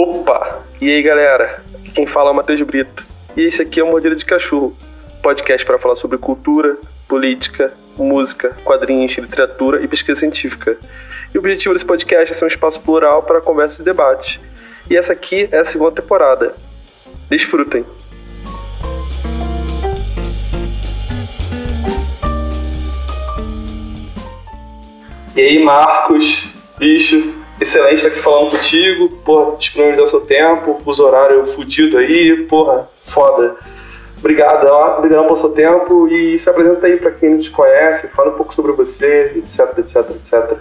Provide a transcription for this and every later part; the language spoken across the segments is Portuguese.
Opa! E aí galera, aqui quem fala é o Matheus Brito. E esse aqui é o Mordida de Cachorro, podcast para falar sobre cultura, política, música, quadrinhos, literatura e pesquisa científica. E o objetivo desse podcast é ser um espaço plural para conversa e debate. E essa aqui é a segunda temporada. Desfrutem! E aí, Marcos, bicho, excelente estar aqui falando contigo. Porra, disponibilizar seu tempo, os horários fudido aí, porra, foda. Obrigado, obrigado pelo seu tempo e se apresenta aí para quem não te conhece, fala um pouco sobre você, etc, etc, etc.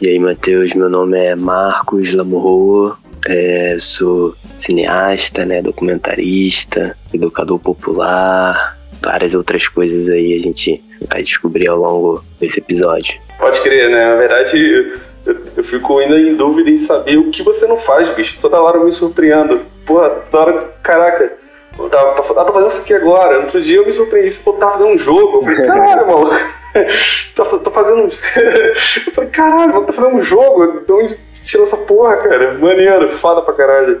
E aí, Matheus, meu nome é Marcos Lamorro, é, sou cineasta, né, documentarista, educador popular, várias outras coisas aí a gente vai descobrir ao longo desse episódio. Pode crer, né? Na verdade, eu, eu, fico ainda em dúvida em saber o que você não faz, bicho. Toda hora eu me surpreendo. Porra, toda hora, caraca, eu tava, tava fazendo isso aqui agora. Outro dia eu me surpreendi, você tava fazendo um jogo. Eu falei, caralho, maluco. tô, tô fazendo. eu falei, caralho, mano, tá fazendo um jogo? De onde tirou essa porra, cara? Maneiro, foda pra caralho.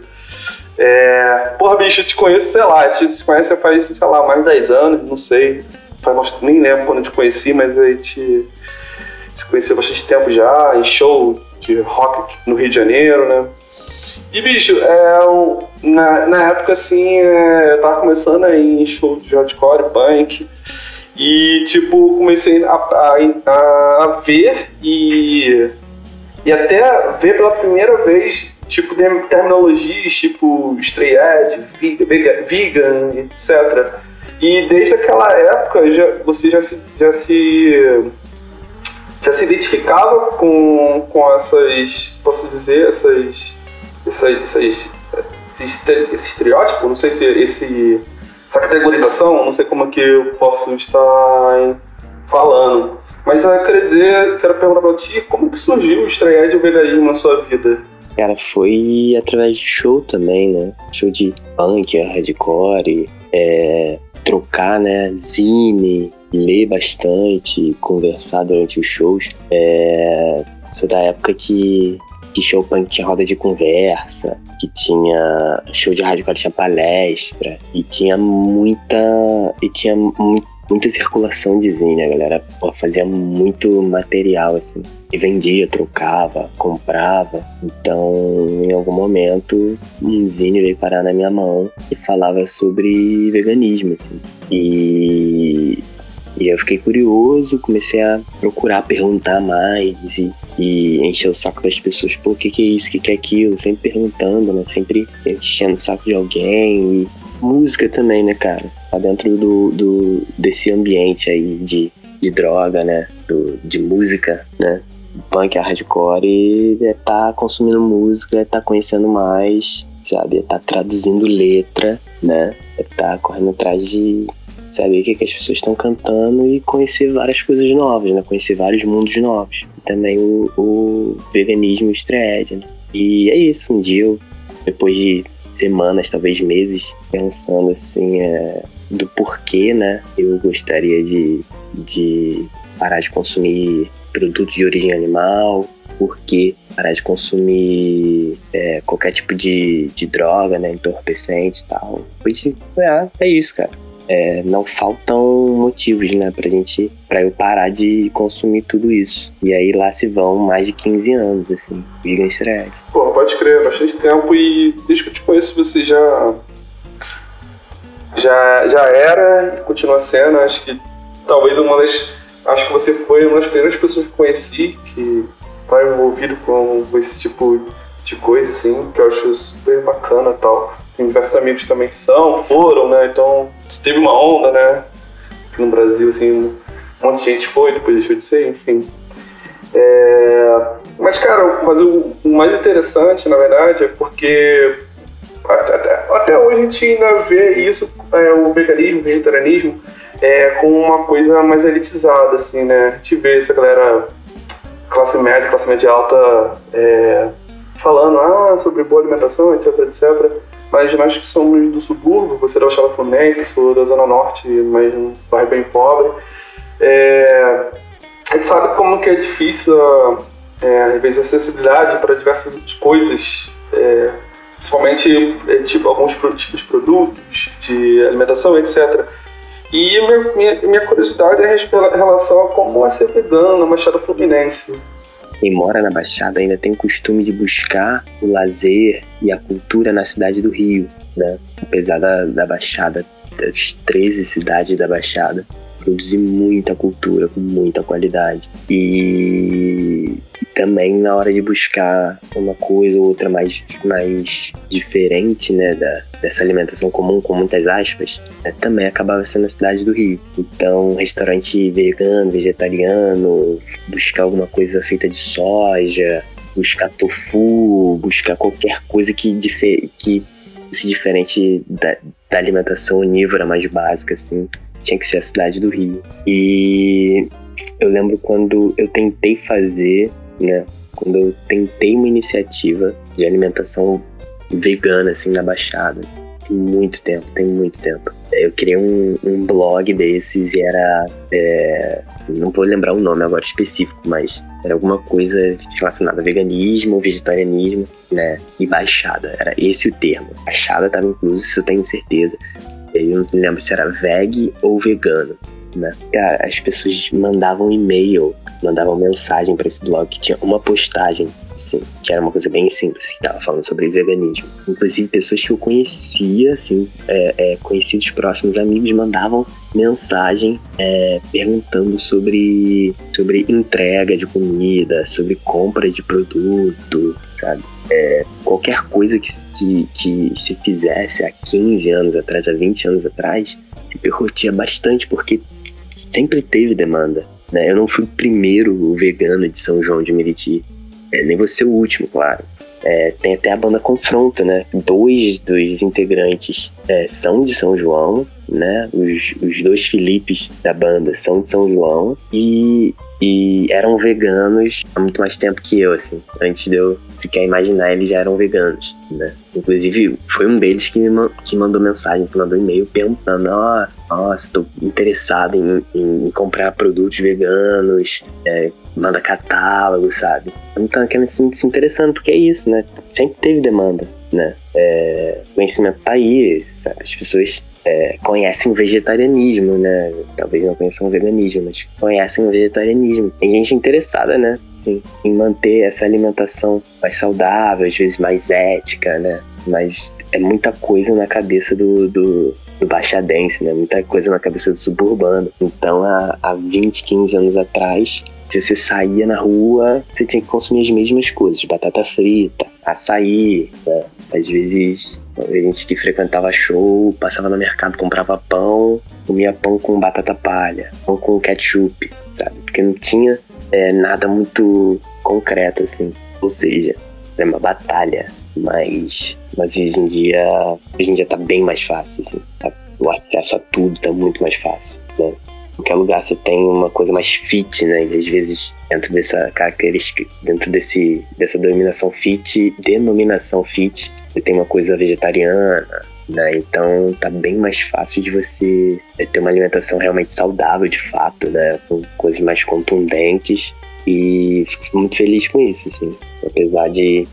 É... Porra, bicho, eu te conheço, sei lá, te, te conhece faz, sei lá, mais de 10 anos, não sei. Faz, nem lembro quando eu te conheci, mas a gente se conheceu há bastante tempo já, em show de rock no Rio de Janeiro, né? E, bicho, é, na, na época, assim, é, eu tava começando em show de hardcore, punk, e, tipo, comecei a, a, a ver e, e até ver pela primeira vez, tipo, terminologias, tipo, straight edge, vegan, etc. E desde aquela época, já, você já se, já se já se identificava com, com essas, posso dizer, essas, essas, essas esse, esse estereótipo, não sei se esse, essa categorização, não sei como é que eu posso estar falando. Mas eu queria dizer, quero perguntar pra ti, como que surgiu o estrear de veganismo na sua vida? Cara, foi através de show também, né? Show de punk, hardcore, é, trocar, né? Zine, ler bastante, conversar durante os shows. É, da época que, que show punk tinha roda de conversa, que tinha show de rádio tinha palestra, e tinha muita. e tinha muita circulação de zine, a galera pô, fazia muito material, assim. E vendia, trocava, comprava. Então, em algum momento, um zine veio parar na minha mão e falava sobre veganismo, assim. E e eu fiquei curioso, comecei a procurar, perguntar mais e, e encher o saco das pessoas, pô, o que, que é isso, o que, que é aquilo, sempre perguntando, né? Sempre enchendo o saco de alguém. E música também, né, cara? Tá dentro do, do desse ambiente aí de, de droga, né? Do, de música, né? Punk, hardcore, é tá consumindo música, é tá conhecendo mais, sabe? É tá traduzindo letra, né? É tá correndo atrás de saber o que, que as pessoas estão cantando e conhecer várias coisas novas, né? Conhecer vários mundos novos. Também o, o veganismo estreed, né? E é isso, um dia eu, depois de semanas, talvez meses, pensando assim, é, do porquê, né? Eu gostaria de, de parar de consumir produtos de origem animal, porque parar de consumir é, qualquer tipo de, de droga, né, entorpecente e tal. Foi de, ah, é isso, cara é, não faltam motivos, né, pra gente, pra eu parar de consumir tudo isso. E aí lá se vão mais de 15 anos, assim, vegan thread. Pô, pode crer, bastante tempo e desde que eu te conheço você já já, já era e continua sendo, acho que talvez uma das acho que você foi uma das primeiras pessoas que conheci que tá envolvido com esse tipo de coisa, assim, que eu acho super bacana e tal. Tem diversos amigos também que são, foram, né? Então teve uma onda, né? No Brasil, assim, um monte de gente foi, depois deixou de ser, enfim. É... Mas, cara, mas o, mais interessante, na verdade, é porque até, até hoje a gente ainda vê isso, é, o veganismo, o vegetarianismo, é, com uma coisa mais elitizada, assim, né? A gente vê essa galera classe média, classe média alta é, falando ah, sobre boa alimentação, etc, etc. Mas nós que somos do subúrbio, você é da Baixada Fluminense, sou da Zona Norte, mas um bairro bem pobre, é, a gente sabe como que é difícil, é, às vezes, acessibilidade para diversas coisas. É, principalmente é, tipo, alguns tipos de produtos, de alimentação, etc. E minha, minha, minha curiosidade é em relação a como é ser vegano na Baixada Fluminense. Quem mora na Baixada ainda tem o costume de buscar o lazer e a cultura na cidade do Rio, né? Apesar da, da Baixada, das 13 cidades da Baixada, produzir muita cultura com muita qualidade. E também na hora de buscar uma coisa ou outra mais, mais diferente, né, da, dessa alimentação comum, com muitas aspas, né, também acabava sendo a cidade do Rio. Então, restaurante vegano, vegetariano, buscar alguma coisa feita de soja, buscar tofu, buscar qualquer coisa que, que fosse diferente da, da alimentação onívora mais básica, assim, tinha que ser a cidade do Rio. E eu lembro quando eu tentei fazer né? Quando eu tentei uma iniciativa de alimentação vegana, assim, na Baixada. Tem muito tempo, tem muito tempo. Eu criei um, um blog desses e era. É, não vou lembrar o nome agora específico, mas era alguma coisa relacionada a veganismo, vegetarianismo, né? E baixada. Era esse o termo. Baixada estava incluso, isso eu tenho certeza. Eu não lembro se era veg ou vegano né? As pessoas mandavam e-mail, mandavam mensagem para esse blog que tinha uma postagem, assim, que era uma coisa bem simples, que tava falando sobre veganismo. Inclusive, pessoas que eu conhecia, assim, é, é, conhecidos próximos amigos, mandavam mensagem é, perguntando sobre, sobre entrega de comida, sobre compra de produto, sabe? É, qualquer coisa que, que, que se fizesse há 15 anos atrás, há 20 anos atrás, repercutia bastante, porque sempre teve demanda. Né? Eu não fui o primeiro vegano de São João de Meriti, é, nem vou ser o último, claro. É, tem até a banda Confronto, né? Dois dos integrantes é, são de São João, né? Os, os dois Filipes da banda são de São João e e eram veganos há muito mais tempo que eu, assim. Antes de eu sequer imaginar, eles já eram veganos, né? Inclusive, foi um deles que me que mandou mensagem, que mandou e-mail perguntando: ó, oh, nossa, tô interessado em, em, comprar produtos veganos, é, manda catálogo, sabe? Então, querendo se, se interessando, porque é isso, né? Sempre teve demanda, né? É, conhecimento tá aí, sabe? as pessoas é, conhecem o vegetarianismo, né? Talvez não conheçam o veganismo, mas conhecem o vegetarianismo. Tem gente interessada, né? Assim, em manter essa alimentação mais saudável, às vezes mais ética, né? Mas é muita coisa na cabeça do, do, do baixadense, né? Muita coisa na cabeça do suburbano. Então, há, há 20, 15 anos atrás, se você saía na rua, você tinha que consumir as mesmas coisas: batata frita, açaí, né? às vezes a gente que frequentava show, passava no mercado, comprava pão, comia pão com batata palha, pão com ketchup, sabe? Porque não tinha é, nada muito concreto, assim. Ou seja, era uma batalha. Mas, mas hoje em dia, hoje em dia tá bem mais fácil, assim. Tá? O acesso a tudo tá muito mais fácil, né? Qualquer lugar você tem uma coisa mais fit, né? E às vezes, dentro dessa característica, dentro desse, dessa dominação fit, denominação fit, você tem uma coisa vegetariana, né? Então tá bem mais fácil de você ter uma alimentação realmente saudável, de fato, né? Com coisas mais contundentes. E fico muito feliz com isso, assim. Apesar de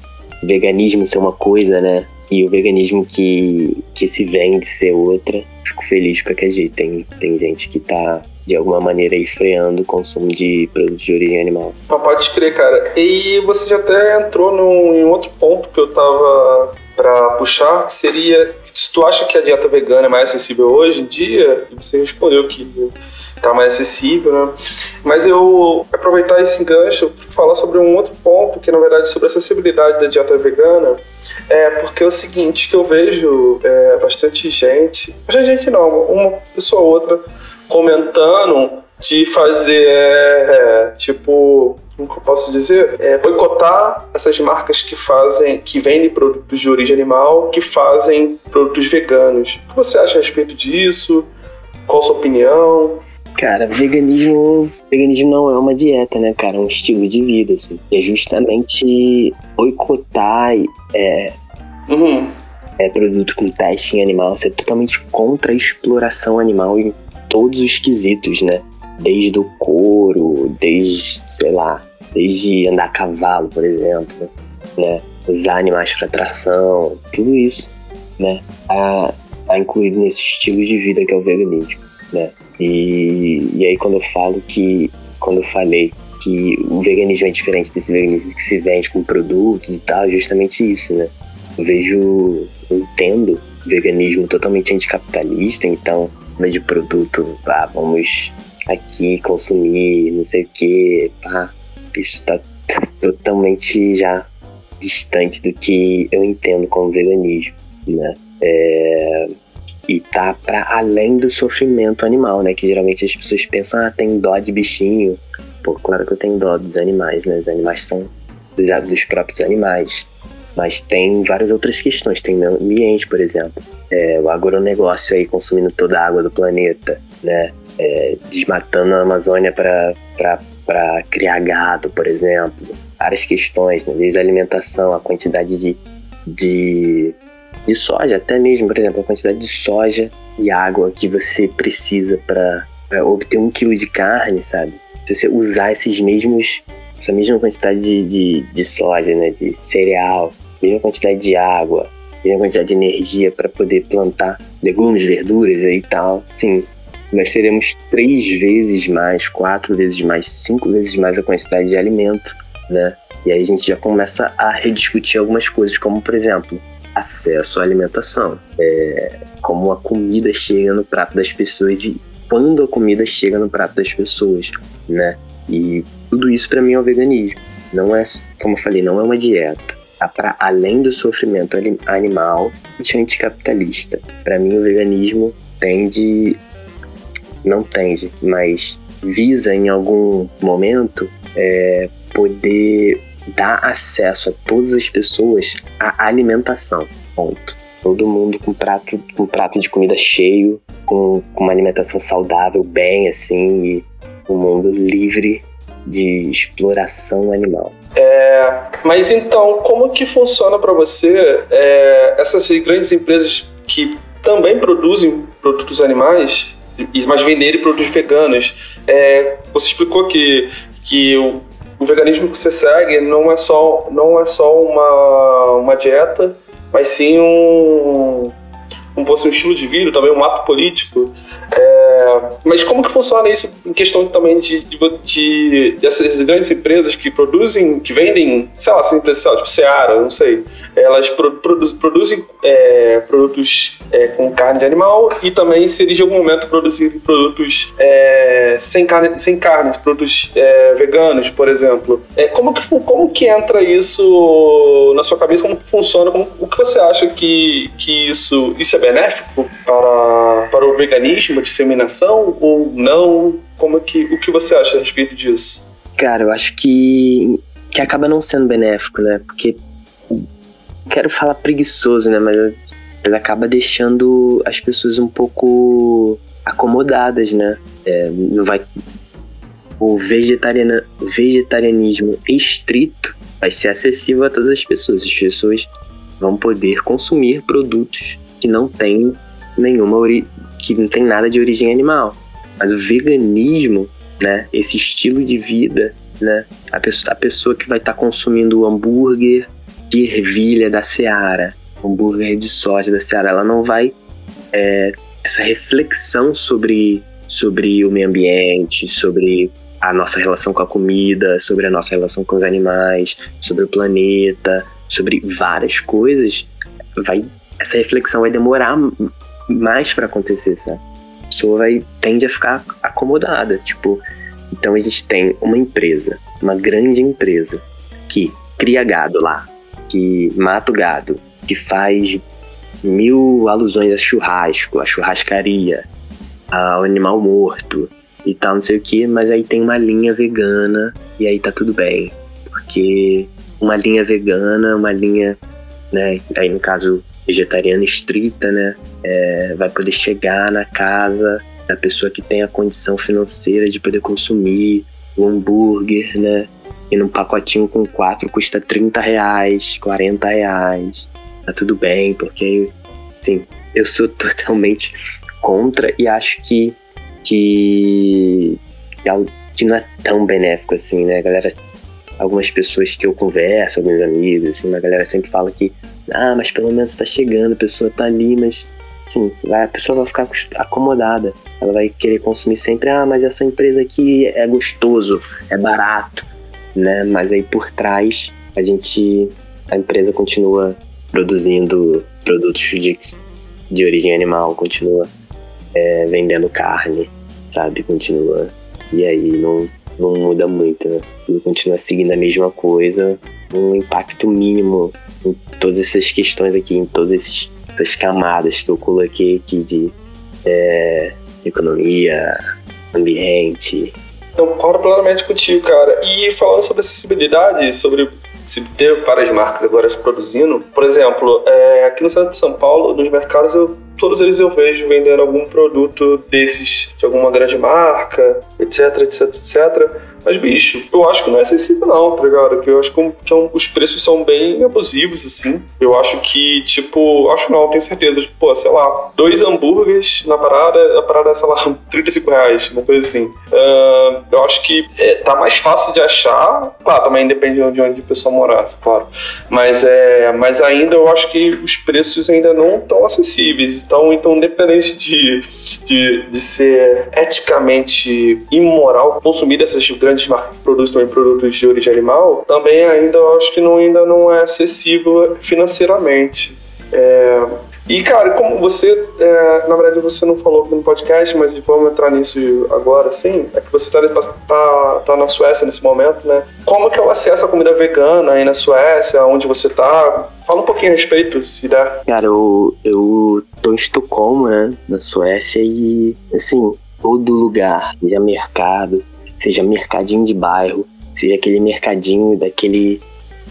veganismo ser uma coisa, né? E o veganismo que, que se vende ser outra, fico feliz de qualquer jeito. Tem, tem gente que tá de alguma maneira aí freando o consumo de produtos de origem animal. Pode crer, cara. E você já até entrou num, em outro ponto que eu tava para puxar, que seria se tu acha que a dieta vegana é mais acessível hoje em dia, e você respondeu que está mais acessível, né? Mas eu aproveitar esse engancho para falar sobre um outro ponto, que na verdade sobre a acessibilidade da dieta vegana, é porque é o seguinte, que eu vejo é, bastante gente, bastante gente não, uma pessoa ou outra comentando de fazer, é, tipo, como que eu posso dizer? É, boicotar essas marcas que fazem, que vendem produtos de origem animal, que fazem produtos veganos. O que você acha a respeito disso? Qual a sua opinião? Cara, veganismo, veganismo não é uma dieta, né, cara? É um estilo de vida, assim. É justamente boicotar é, uhum. é, produto com teste em animal. Você é totalmente contra a exploração animal em todos os quesitos, né? Desde o couro, desde, sei lá, desde andar a cavalo, por exemplo. né? Usar animais para tração, tudo isso, né? Tá, tá incluído nesse estilo de vida que é o veganismo, né? E, e aí quando eu falo que, quando eu falei que o veganismo é diferente desse veganismo que se vende com produtos e tal, é justamente isso, né? Eu vejo, eu entendo veganismo totalmente anticapitalista, então, de produto, ah, vamos aqui consumir, não sei o que, pá, isso tá totalmente já distante do que eu entendo como veganismo, né? É, e tá para além do sofrimento animal, né? Que geralmente as pessoas pensam, ah, tem dó de bichinho. Pô, claro que eu tenho dó dos animais, né? Os animais são dos, dos próprios animais. Mas tem várias outras questões. Tem meio ambiente, por exemplo. É, o agronegócio aí consumindo toda a água do planeta, né? É, desmatando a Amazônia para criar gado, por exemplo. Várias questões, né? desde a alimentação, a quantidade de, de de soja, até mesmo, por exemplo, a quantidade de soja e água que você precisa para obter um quilo de carne, sabe? Se você usar esses mesmos, essa mesma quantidade de, de, de soja, né, de cereal, mesma quantidade de água, mesma quantidade de energia para poder plantar legumes, verduras e tal, sim, nós teremos três vezes mais, quatro vezes mais, cinco vezes mais a quantidade de alimento, né? E aí a gente já começa a rediscutir algumas coisas, como por exemplo, acesso à alimentação. É, como a comida chega no prato das pessoas e quando a comida chega no prato das pessoas, né? E tudo isso para mim é o veganismo. Não é, como eu falei, não é uma dieta. Tá para além do sofrimento animal e anticapitalista. Para mim o veganismo tende não tende, mas visa em algum momento é, poder dá acesso a todas as pessoas à alimentação. Ponto. Todo mundo com prato, com prato de comida cheio, com, com uma alimentação saudável, bem assim, e um mundo livre de exploração animal. É, mas então, como que funciona para você é, essas grandes empresas que também produzem produtos animais, mas venderem produtos veganos? É, você explicou que, que o o veganismo que você segue não é só, não é só uma, uma dieta, mas sim um, um, um estilo de vida, também um ato político. É, mas como que funciona isso em questão também de, de, de, dessas grandes empresas que produzem, que vendem, sei lá, assim, tipo Seara, não sei, elas pro, produ, produzem é, produtos é, com carne de animal e também se eles em algum momento produzirem produtos é, sem, carne, sem carne, produtos é, veganos, por exemplo. É, como, que, como que entra isso na sua cabeça? Como que funciona? Como, o que você acha que, que isso, isso é benéfico para, para o veganismo, a disseminação ou não? Como que, o que você acha a respeito disso? Cara, eu acho que, que acaba não sendo benéfico, né? Porque quero falar preguiçoso, né? Mas, mas acaba deixando as pessoas um pouco acomodadas, né? É, não vai o vegetariana, vegetarianismo estrito vai ser acessível a todas as pessoas. As pessoas vão poder consumir produtos que não têm nenhuma ori que não tem nada de origem animal. Mas o veganismo, né, esse estilo de vida, né, a pessoa, a pessoa que vai estar tá consumindo o hambúrguer de ervilha da Seara, hambúrguer de soja da Seara, ela não vai é, essa reflexão sobre sobre o meio ambiente, sobre a nossa relação com a comida, sobre a nossa relação com os animais, sobre o planeta, sobre várias coisas, vai essa reflexão vai demorar mais para acontecer, sabe? A pessoa vai tende a ficar acomodada, tipo, então a gente tem uma empresa, uma grande empresa que cria gado lá, que mata o gado, que faz mil alusões a churrasco, a churrascaria, ao animal morto e tal, não sei o que, mas aí tem uma linha vegana e aí tá tudo bem. Porque uma linha vegana, uma linha, né, aí no caso vegetariana estrita, né, é, vai poder chegar na casa da pessoa que tem a condição financeira de poder consumir o hambúrguer, né, e num pacotinho com quatro custa 30 reais, 40 reais. Tá tudo bem, porque, assim, eu sou totalmente contra e acho que, que, que não é tão benéfico assim, né? A galera algumas pessoas que eu converso, alguns amigos, assim, a galera sempre fala que, ah, mas pelo menos tá chegando, a pessoa tá ali, mas sim, a pessoa vai ficar acomodada. Ela vai querer consumir sempre, ah, mas essa empresa aqui é gostoso, é barato, né? Mas aí por trás a gente, a empresa continua produzindo produtos de, de origem animal, continua é, vendendo carne, sabe? Continua. E aí não, não muda muito, né? continua seguindo a mesma coisa, um impacto mínimo em todas essas questões aqui, em todas essas camadas que eu coloquei aqui de é, economia, ambiente. Então, concordo plenamente contigo, cara. E falando sobre acessibilidade, sobre se ter várias marcas agora produzindo, por exemplo, é, aqui no centro de São Paulo, nos mercados, eu, todos eles eu vejo vendendo algum produto desses, de alguma grande marca, etc, etc, etc mas, bicho, eu acho que não é acessível, não, tá ligado? Que eu acho que, que é os preços são bem abusivos, assim. Eu acho que, tipo, acho não, tenho certeza. Tipo, pô, sei lá, dois hambúrgueres na parada, a parada é, sei lá, 35 reais, uma coisa assim. Uh, eu acho que é, tá mais fácil de achar. Claro, também depende de onde a pessoa morasse, claro. Mas, é, mas ainda eu acho que os preços ainda não estão acessíveis. Então, então independente de, de, de ser eticamente imoral consumir essas grandes grandes marcas que produzem também produtos de origem animal, também ainda eu acho que não, ainda não é acessível financeiramente. É, e, cara, como você, é, na verdade, você não falou no podcast, mas vamos entrar nisso agora, sim, é que você está tá, tá na Suécia nesse momento, né? Como que é o acesso à comida vegana aí na Suécia, onde você tá? Fala um pouquinho a respeito, se der. Cara, eu, eu tô em Estocolmo, né, na Suécia, e, assim, todo lugar, seja mercado, seja mercadinho de bairro, seja aquele mercadinho daquele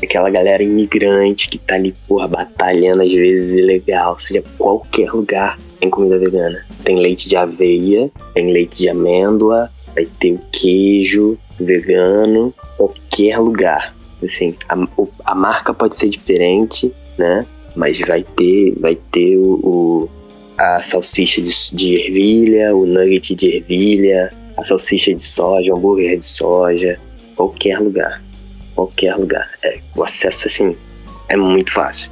daquela galera imigrante que tá ali, porra, batalhando às vezes ilegal, seja qualquer lugar tem comida vegana. Tem leite de aveia, tem leite de amêndoa, vai ter o queijo vegano, qualquer lugar. Assim, a, a marca pode ser diferente, né? Mas vai ter, vai ter o, o a salsicha de, de ervilha, o nugget de ervilha, a salsicha de soja, o hambúrguer de soja, qualquer lugar. Qualquer lugar. É, o acesso, assim, é muito fácil.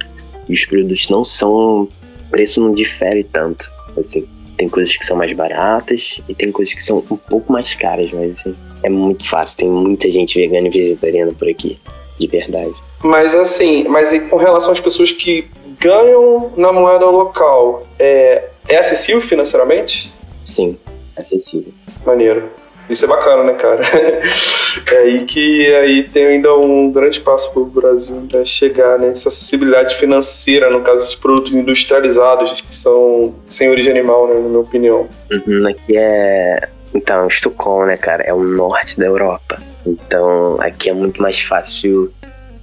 E os produtos não são. O preço não difere tanto. Assim, tem coisas que são mais baratas e tem coisas que são um pouco mais caras, mas assim, é muito fácil. Tem muita gente vegana e vegetariana por aqui, de verdade. Mas assim, mas com relação às pessoas que ganham na moeda local, é, é acessível financeiramente? Sim, acessível. Maneiro. Isso é bacana, né, cara? é aí que aí tem ainda um grande passo para o Brasil né, chegar nessa acessibilidade financeira, no caso de produtos industrializados, que são sem origem animal, né, na minha opinião. Uhum, aqui é. Então, Estocolmo, né, cara? É o norte da Europa. Então, aqui é muito mais fácil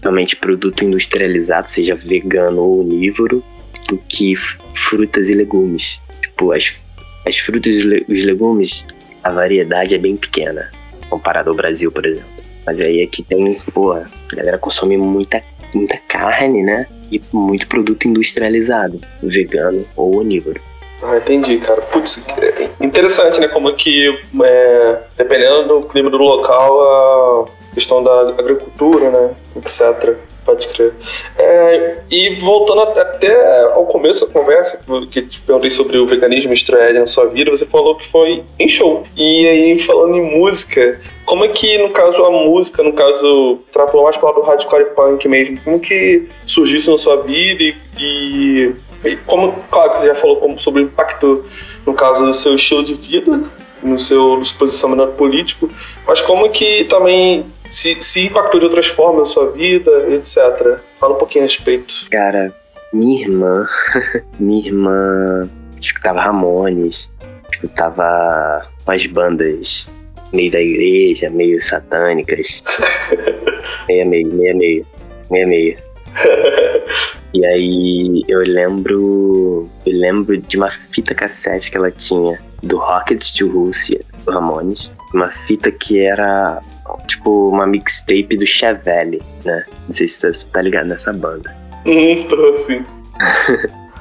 realmente produto industrializado, seja vegano ou onívoro, do que frutas e legumes. Tipo, as, as frutas e os legumes a variedade é bem pequena, comparado ao Brasil, por exemplo. Mas aí aqui tem, pô, a galera consome muita, muita carne, né? E muito produto industrializado, vegano ou onívoro. Ah, entendi, cara. Putz, interessante, né? Como que, é, dependendo do clima do local, questão da agricultura, né? Etc. Pode crer. É, e voltando até ao começo da conversa, que te perguntei sobre o veganismo estreia na sua vida, você falou que foi em show. E aí, falando em música, como é que, no caso, a música, no caso, trapou mais para o hardcore punk mesmo, como que surgiu isso na sua vida e, e, e como, claro que você já falou como, sobre o impacto, no caso, do seu estilo de vida, no seu, no seu posicionamento político, mas como que também se, se impactou de outras formas na sua vida, etc. Fala um pouquinho a respeito. Cara, minha irmã, minha irmã escutava Ramones, escutava umas bandas meio da igreja, meio satânicas. meia meio, meia meio, meia meio. E aí eu lembro. Eu lembro de uma fita cassete que ela tinha do Rocket to Russia, do Ramones. Uma fita que era tipo uma mixtape do Chevelle, né? Não sei se você tá ligado nessa banda. Uhum, tô assim.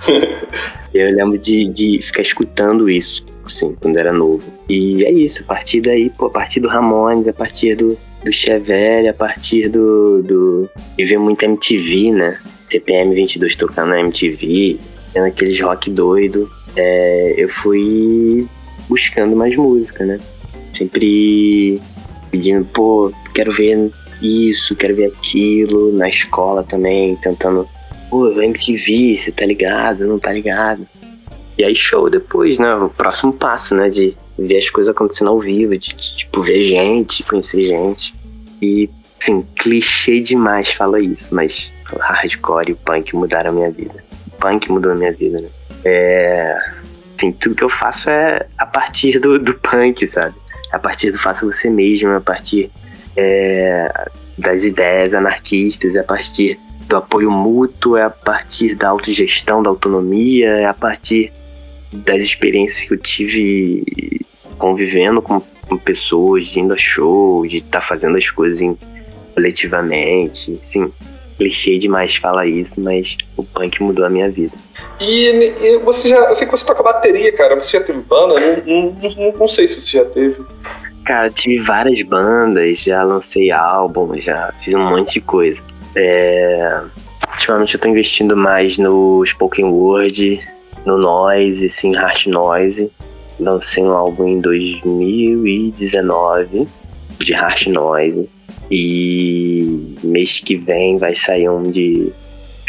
eu lembro de, de ficar escutando isso, assim, quando era novo. E é isso, a partir daí, pô, a partir do Ramones, a partir do, do Chevelle a partir do, do. de ver muito MTV, né? CPM 22 tocando na MTV, tendo aqueles rock doido. É, eu fui buscando mais música, né? Sempre pedindo, pô, quero ver isso, quero ver aquilo. Na escola também, tentando, pô, MTV, você tá ligado? Não tá ligado? E aí, show depois, né? O próximo passo, né? De ver as coisas acontecendo ao vivo, de, tipo, ver gente, conhecer gente. E, assim, clichê demais falar isso, mas o hardcore e o punk mudaram a minha vida. O punk mudou a minha vida, né? É. Assim, tudo que eu faço é a partir do, do punk, sabe? A partir do faça você mesmo, a partir é, das ideias anarquistas, a partir do apoio mútuo, é a partir da autogestão, da autonomia, é a partir das experiências que eu tive convivendo com, com pessoas, indo a show, de estar tá fazendo as coisas em, coletivamente. Sim, clichê demais falar isso, mas o punk mudou a minha vida. E, e, você já. Eu sei que você toca bateria, cara. Você já teve banda? Não, não, não, não sei se você já teve. Cara, tive várias bandas, já lancei álbum, já fiz um monte de coisa. É... Ultimamente eu tô investindo mais no spoken word, no noise, sim, harsh noise. Lancei um álbum em 2019 de harsh noise. E mês que vem vai sair um de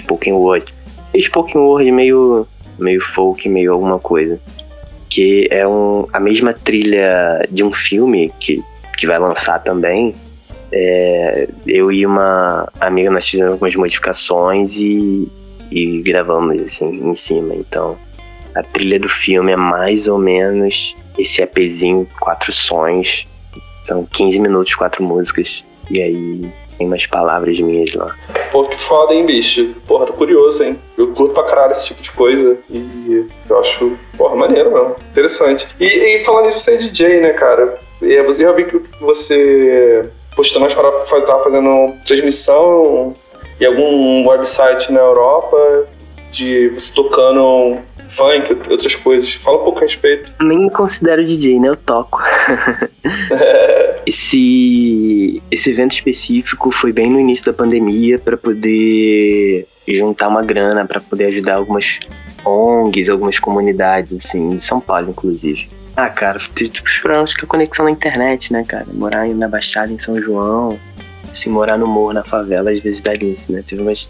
spoken word. Spoken word meio, meio folk, meio alguma coisa. Que é um, a mesma trilha de um filme que, que vai lançar também. É, eu e uma amiga nós fizemos algumas modificações e, e gravamos assim em cima. Então a trilha do filme é mais ou menos esse EPzinho, quatro sons. São 15 minutos, quatro músicas. E aí tem umas palavras minhas lá. Pô, que foda, hein, bicho? Porra, tô curioso, hein? Eu curto pra caralho esse tipo de coisa. E eu acho, porra, maneiro mesmo. Interessante. E, e falando nisso, você é DJ, né, cara? Eu vi que você postou mais para tava fazendo transmissão em algum website na Europa de você tocando funk, outras coisas. Fala um pouco a respeito. Nem me considero DJ, né? Eu toco. é. esse, esse evento específico foi bem no início da pandemia para poder juntar uma grana, para poder ajudar algumas ONGs, algumas comunidades, assim, em São Paulo, inclusive. Ah, cara, tipo, os problemas com a conexão na internet, né, cara? Morar na Baixada, em São João, se morar no morro, na favela, às vezes dá nisso, né? Teve umas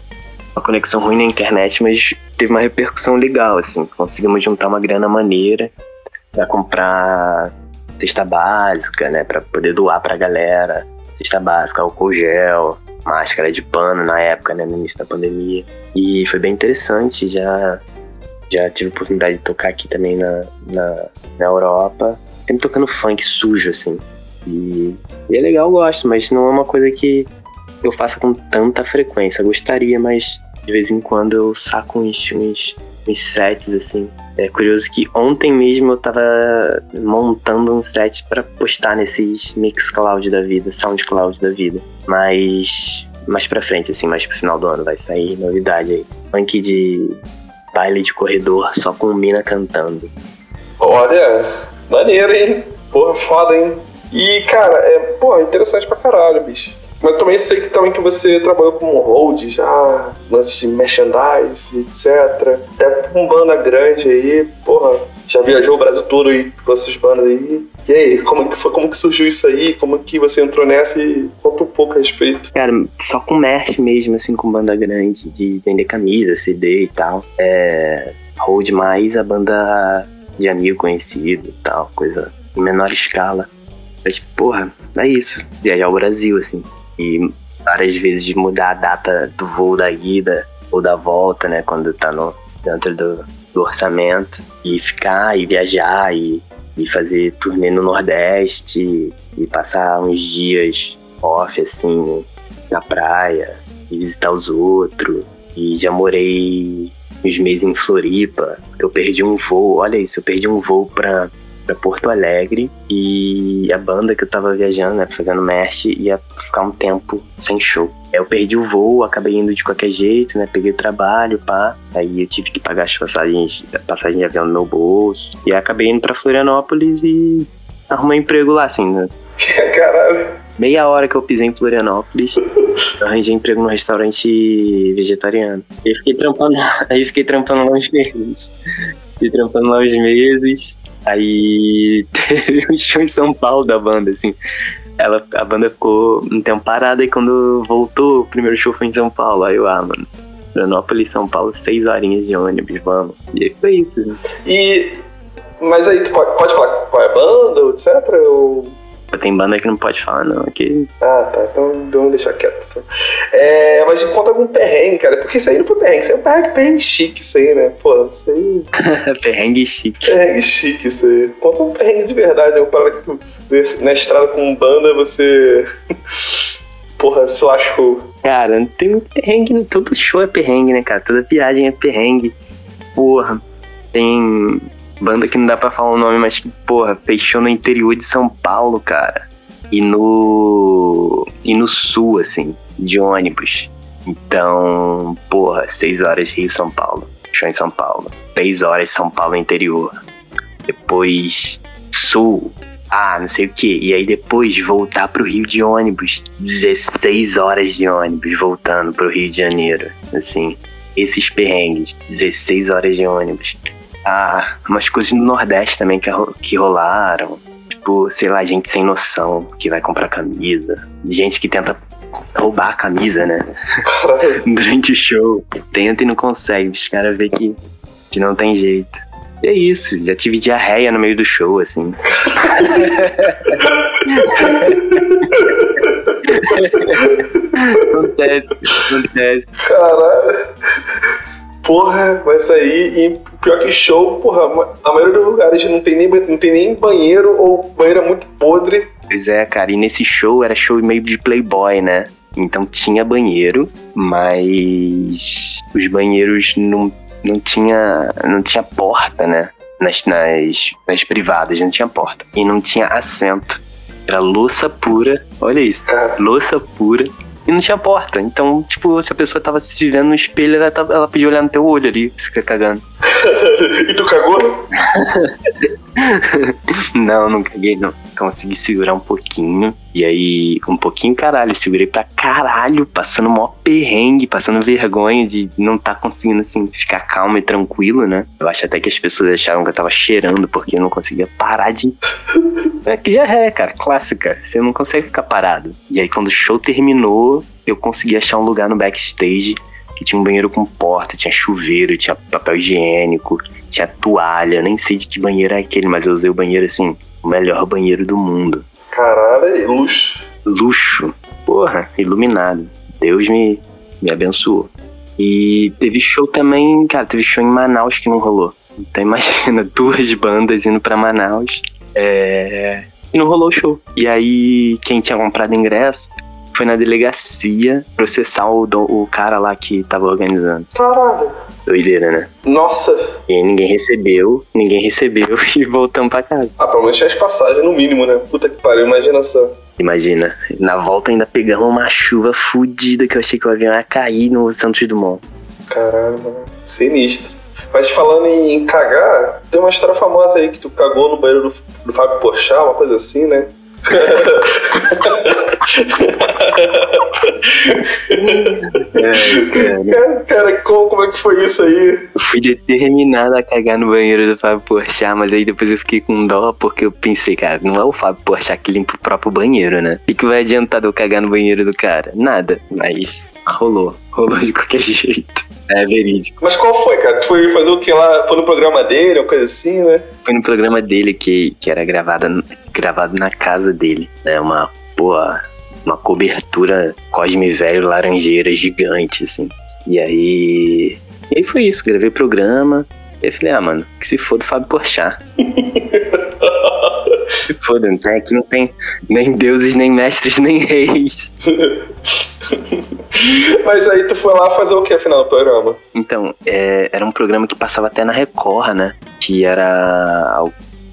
uma conexão ruim na internet, mas teve uma repercussão legal, assim. Conseguimos juntar uma grana maneira para comprar cesta básica, né? Para poder doar pra galera. Cesta básica, álcool gel, máscara de pano na época, né? No início da pandemia. E foi bem interessante, já já tive a oportunidade de tocar aqui também na, na, na Europa. Sempre tocando funk sujo, assim. E, e é legal, eu gosto, mas não é uma coisa que eu faça com tanta frequência. Eu gostaria, mas de vez em quando eu saco uns, uns, uns sets, assim. É curioso que ontem mesmo eu tava montando um set para postar nesses Mixcloud da vida, Soundcloud da vida. Mas mais pra frente, assim, mais pro final do ano vai sair novidade aí. Funk de baile de corredor só com mina cantando. Olha, maneiro, hein? Porra, foda, hein? E, cara, é, pô, interessante pra caralho, bicho. Mas também sei que também que você trabalhou como hold já, lance de merchandise, etc. Até com banda grande aí, porra, já viajou o Brasil todo e com essas bandas aí. E aí, como que foi, como que surgiu isso aí? Como que você entrou nessa e conta um pouco a respeito? Cara, só com merch mesmo, assim, com banda grande, de vender camisa, CD e tal. É. Hold mais a banda de amigo conhecido e tal, coisa em menor escala. Mas, porra, é isso. Viajar ao Brasil, assim e várias vezes mudar a data do voo da ida ou da volta, né? Quando tá no, dentro do, do orçamento. E ficar e viajar e, e fazer turnê no Nordeste e, e passar uns dias off, assim, na praia e visitar os outros. E já morei uns meses em Floripa. Eu perdi um voo, olha isso, eu perdi um voo pra para Porto Alegre e a banda que eu tava viajando, né, fazendo merch, ia ficar um tempo sem show. Eu perdi o voo, acabei indo de qualquer jeito, né? Peguei o trabalho, pá. Aí eu tive que pagar as passagens, passagem de avião no meu bolso. E acabei indo pra Florianópolis e arrumei um emprego lá, assim, né? Caralho. meia hora que eu pisei em Florianópolis, eu arranjei emprego num restaurante vegetariano. Aí fiquei trampando, aí fiquei trampando lá uns meses. Fiquei trampando lá uns meses. Aí teve um show em São Paulo da banda, assim. Ela, a banda ficou um tempo parada e quando voltou, o primeiro show foi em São Paulo. Aí eu, ah, mano, Florianópolis, São Paulo, seis horinhas de ônibus, vamos. E aí foi isso. Né? E. Mas aí tu pode, pode falar qual é a banda, etc? Ou tem banda que não pode falar, não. Aqui... Ah, tá. Então vamos deixar quieto. Então. É, mas conta algum perrengue, cara. Porque isso aí não foi perrengue, isso aí é um perrengue, perrengue chique, isso aí, né? Pô, isso aí. perrengue chique. Perrengue chique, isso aí. Conta um perrengue de verdade. Uma parada que tu, na estrada com banda você. Porra, se lascou. Cara, tem um perrengue. Todo show é perrengue, né, cara? Toda viagem é perrengue. Porra. Tem banda que não dá pra falar o nome, mas que, porra, fechou no interior de São Paulo, cara. E no. E no sul, assim, de ônibus. Então, porra, seis horas Rio São Paulo. Show em São Paulo. Três horas São Paulo interior. Depois sul. Ah, não sei o que. E aí depois voltar pro Rio de ônibus. 16 horas de ônibus voltando pro Rio de Janeiro. Assim, esses perrengues. 16 horas de ônibus ah, umas coisas no Nordeste também que, que rolaram. Tipo, sei lá, gente sem noção que vai comprar camisa. Gente que tenta roubar a camisa, né? Durante o show. Tenta e não consegue. Os caras veem que, que não tem jeito. E é isso, já tive diarreia no meio do show, assim. acontece, acontece. Caralho. Porra, vai sair e pior que show, porra, a maioria dos lugares não tem nem, não tem nem banheiro ou banheiro é muito podre. Pois é, cara, e nesse show era show meio de playboy, né? Então tinha banheiro, mas os banheiros não, não, tinha, não tinha porta, né? Nas, nas, nas privadas não tinha porta. E não tinha assento. Era louça pura, olha isso, louça pura e não tinha porta. Então, tipo, se a pessoa tava se vendo no espelho, ela, tava, ela podia olhar no teu olho ali, se fica cagando. e tu cagou? não, não caguei, não. Consegui segurar um pouquinho. E aí, um pouquinho, caralho, segurei pra caralho, passando mó perrengue, passando vergonha de não tá conseguindo, assim, ficar calmo e tranquilo, né? Eu acho até que as pessoas acharam que eu tava cheirando porque eu não conseguia parar de. É que já é, cara, clássica. Você não consegue ficar parado. E aí, quando o show terminou, eu consegui achar um lugar no backstage que tinha um banheiro com porta, tinha chuveiro, tinha papel higiênico, tinha toalha, nem sei de que banheiro é aquele, mas eu usei o banheiro assim, o melhor banheiro do mundo. Caralho, luxo. Luxo. Porra, iluminado. Deus me, me abençoou. E teve show também, cara, teve show em Manaus que não rolou. Então imagina, duas bandas indo para Manaus. É... E não rolou o show. E aí, quem tinha comprado ingresso foi na delegacia processar o, o cara lá que tava organizando. Caralho. Doideira, né? Nossa. E aí ninguém recebeu, ninguém recebeu e voltamos pra casa. Ah, pelo menos tinha as passagens no mínimo, né? Puta que pariu, imagina só. Imagina, na volta ainda pegamos uma chuva fodida que eu achei que o avião ia cair no Santos Dumont. Caralho, mano. Sinistro. Mas falando em cagar, tem uma história famosa aí que tu cagou no banheiro do, do Fábio Porchat, uma coisa assim, né? É, cara, cara como, como, é que foi isso aí? Eu fui determinado a cagar no banheiro do Fábio Porchat, mas aí depois eu fiquei com dó porque eu pensei, cara, não é o Fábio Porchat que limpa o próprio banheiro, né? O que, que vai adiantar de eu cagar no banheiro do cara? Nada, mas rolou, rolou de qualquer jeito. É verídico. Mas qual foi, cara? Tu foi fazer o que lá? Foi no programa dele, ou coisa assim, né? Foi no programa dele que, que era gravado, gravado na casa dele. É uma boa. Uma cobertura Cosme Velho Laranjeira gigante, assim. E aí. E aí foi isso, gravei programa. E eu falei, ah, mano, que se for do Fábio Porchat. se foda, não tem, aqui não tem nem deuses, nem mestres, nem reis. Mas aí tu foi lá fazer o que afinal do programa? Então, é, era um programa que passava até na Record, né? Que era.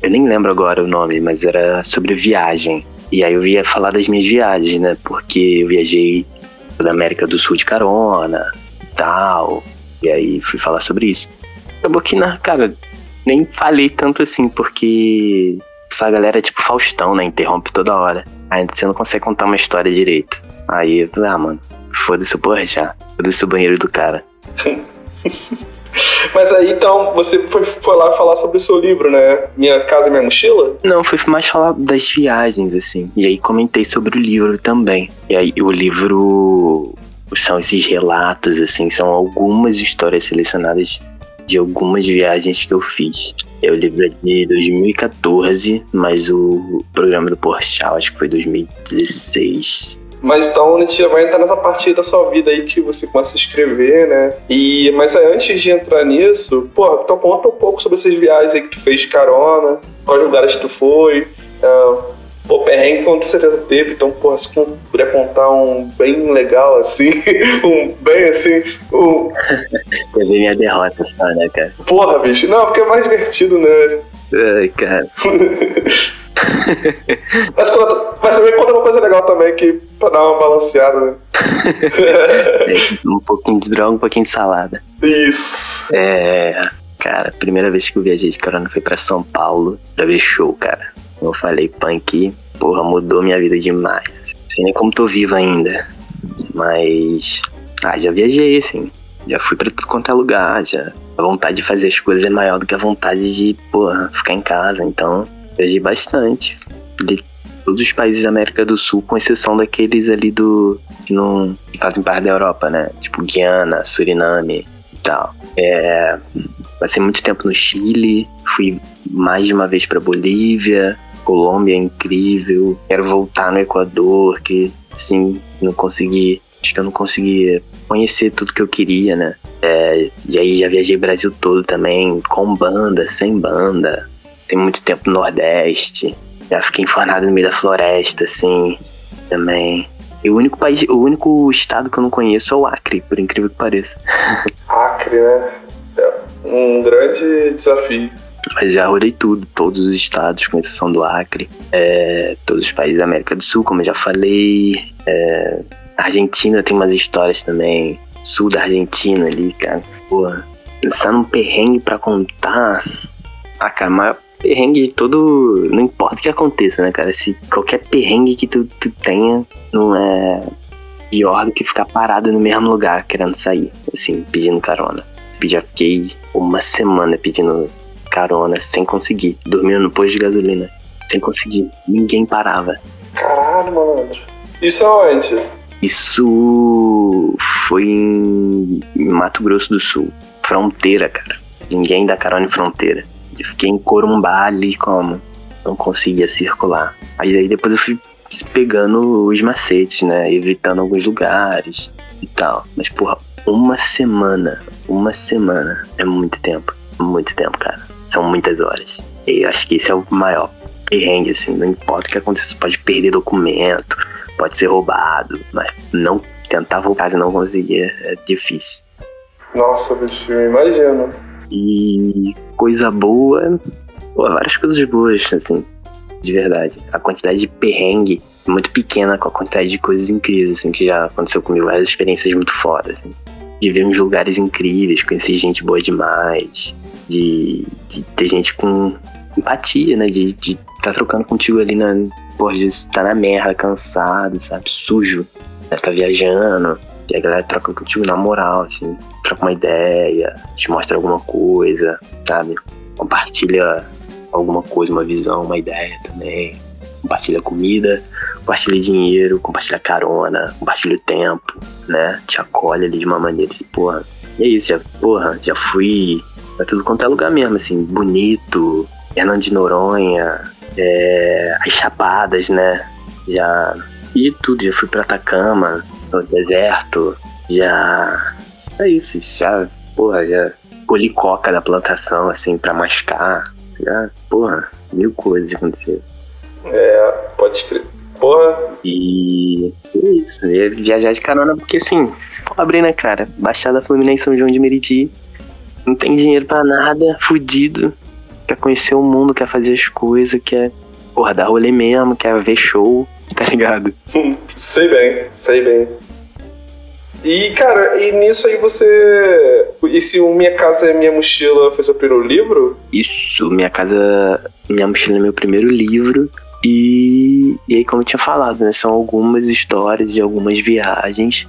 Eu nem lembro agora o nome, mas era sobre viagem. E aí eu ia falar das minhas viagens, né? Porque eu viajei da América do Sul de carona tal. E aí fui falar sobre isso. Acabou que, na, cara, nem falei tanto assim, porque essa galera é tipo Faustão, né? Interrompe toda hora. Aí você não consegue contar uma história direito. Aí ah, mano, foda-se o já. Foda-se o banheiro do cara. Mas aí então você foi, foi lá falar sobre o seu livro, né? Minha Casa e Minha Mochila? Não, foi mais falar das viagens, assim. E aí comentei sobre o livro também. E aí o livro são esses relatos, assim, são algumas histórias selecionadas de algumas viagens que eu fiz. É o livro é de 2014, mas o programa do Porchat acho que foi 2016. Mas então a gente já vai entrar nessa parte da sua vida aí que você começa a escrever, né? E, mas antes de entrar nisso, pô, então conta um pouco sobre essas viagens aí que tu fez de carona, quais lugares tu foi, uh, Pô, perrengue com certeza teve, então, porra, se puder contar um bem legal, assim, um bem assim, um... Eu vi minha derrota só, né, cara? Porra, bicho, não, porque é mais divertido, né? Ai, cara. mas, quando, mas também conta uma coisa legal também, que pra dar uma balanceada, né? é, um pouquinho de droga, um pouquinho de salada. Isso. É, cara, primeira vez que eu viajei de carona foi pra São Paulo pra ver show, cara. Eu falei, punk, porra, mudou minha vida demais. Sei nem como tô vivo ainda. Mas. Ah, já viajei, assim. Já fui pra tudo quanto é lugar. Já. A vontade de fazer as coisas é maior do que a vontade de, porra, ficar em casa. Então, viajei bastante. De todos os países da América do Sul, com exceção daqueles ali do. que não que fazem parte da Europa, né? Tipo Guiana, Suriname e tal. É. Passei muito tempo no Chile, fui mais de uma vez para Bolívia, Colômbia é incrível. Quero voltar no Equador, que assim, não consegui. Acho que eu não consegui conhecer tudo que eu queria, né? É, e aí já viajei Brasil todo também, com banda, sem banda. Tem muito tempo no Nordeste. Já fiquei enfornado no meio da floresta, assim, também. E o único país, o único estado que eu não conheço é o Acre, por incrível que pareça. Acre, né? É um grande desafio. Mas já rodei tudo, todos os estados, com exceção do Acre, é, todos os países da América do Sul, como eu já falei. É, Argentina tem umas histórias também. Sul da Argentina ali, cara. Pô, pensar num perrengue pra contar. Ah, cara, maior perrengue de todo. Não importa o que aconteça, né, cara? Se qualquer perrengue que tu, tu tenha não é pior do que ficar parado no mesmo lugar querendo sair, assim, pedindo carona. Já fiquei uma semana pedindo carona sem conseguir. Dormindo no posto de gasolina sem conseguir. Ninguém parava. Caralho, malandro. Isso aonde? Isso foi em Mato Grosso do Sul. Fronteira, cara. Ninguém dá carona em fronteira. Eu fiquei em Corumbá ali como? Não conseguia circular. Mas aí depois eu fui pegando os macetes, né? Evitando alguns lugares e tal. Mas, porra, uma semana. Uma semana é muito tempo. Muito tempo, cara. São muitas horas. E eu acho que esse é o maior perrengue, assim. Não importa o que aconteça, pode perder documento, pode ser roubado, mas não tentar voltar e não conseguir é difícil. Nossa, bicho, eu imagino. E coisa boa, pô, várias coisas boas, assim, de verdade. A quantidade de perrengue é muito pequena com a quantidade de coisas incríveis, assim, que já aconteceu comigo, várias experiências muito fodas, assim. Viver em lugares incríveis, conhecer gente boa demais, de, de ter gente com empatia, né? De estar tá trocando contigo ali na. Porra, de estar tá na merda, cansado, sabe? Sujo. Né? Tá viajando. E a galera troca contigo na moral, assim. Troca uma ideia, te mostra alguma coisa, sabe? Compartilha alguma coisa, uma visão, uma ideia também. Compartilha comida, compartilha dinheiro, compartilha carona, compartilha o tempo, né? Te acolhe ali de uma maneira assim, porra. E é isso, já, porra, já fui Pra tudo quanto é lugar mesmo, assim, bonito, Fernando de Noronha, é, as Chapadas, né? Já. E tudo, já fui pra Atacama, no deserto, já. É isso, já, porra, já colhi coca da plantação, assim, pra mascar. Já, porra, mil coisas aconteceram. É, pode escrever. Porra. E é isso, ia viajar de carona, porque assim, pobre, né, cara? Baixada Fluminense São João de Meriti, não tem dinheiro para nada, fudido. Quer conhecer o mundo, quer fazer as coisas, quer, porra, dar rolê mesmo, quer ver show, tá ligado? sei bem, sei bem. E, cara, e nisso aí você. E se o Minha Casa é Minha Mochila foi seu primeiro livro? Isso, Minha Casa. Minha Mochila é meu primeiro livro. E, e aí, como eu tinha falado, né? São algumas histórias de algumas viagens.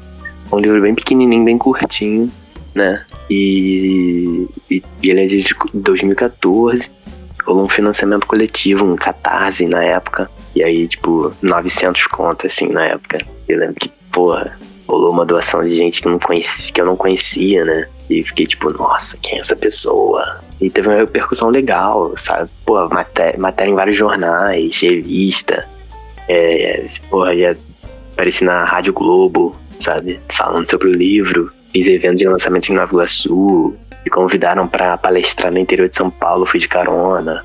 É um livro bem pequenininho, bem curtinho, né? E, e, e ele é de 2014. Rolou um financiamento coletivo, um catarse na época. E aí, tipo, 900 contas, assim, na época. Eu lembro que, porra, rolou uma doação de gente que, não conhecia, que eu não conhecia, né? E fiquei tipo, nossa, quem é essa pessoa? E teve uma repercussão legal, sabe? Pô, matéria, matéria em vários jornais, revista. É, porra, já apareci na Rádio Globo, sabe? Falando sobre o livro. Fiz evento de lançamento em Nova Iguaçu. Me convidaram para palestrar no interior de São Paulo, fui de carona.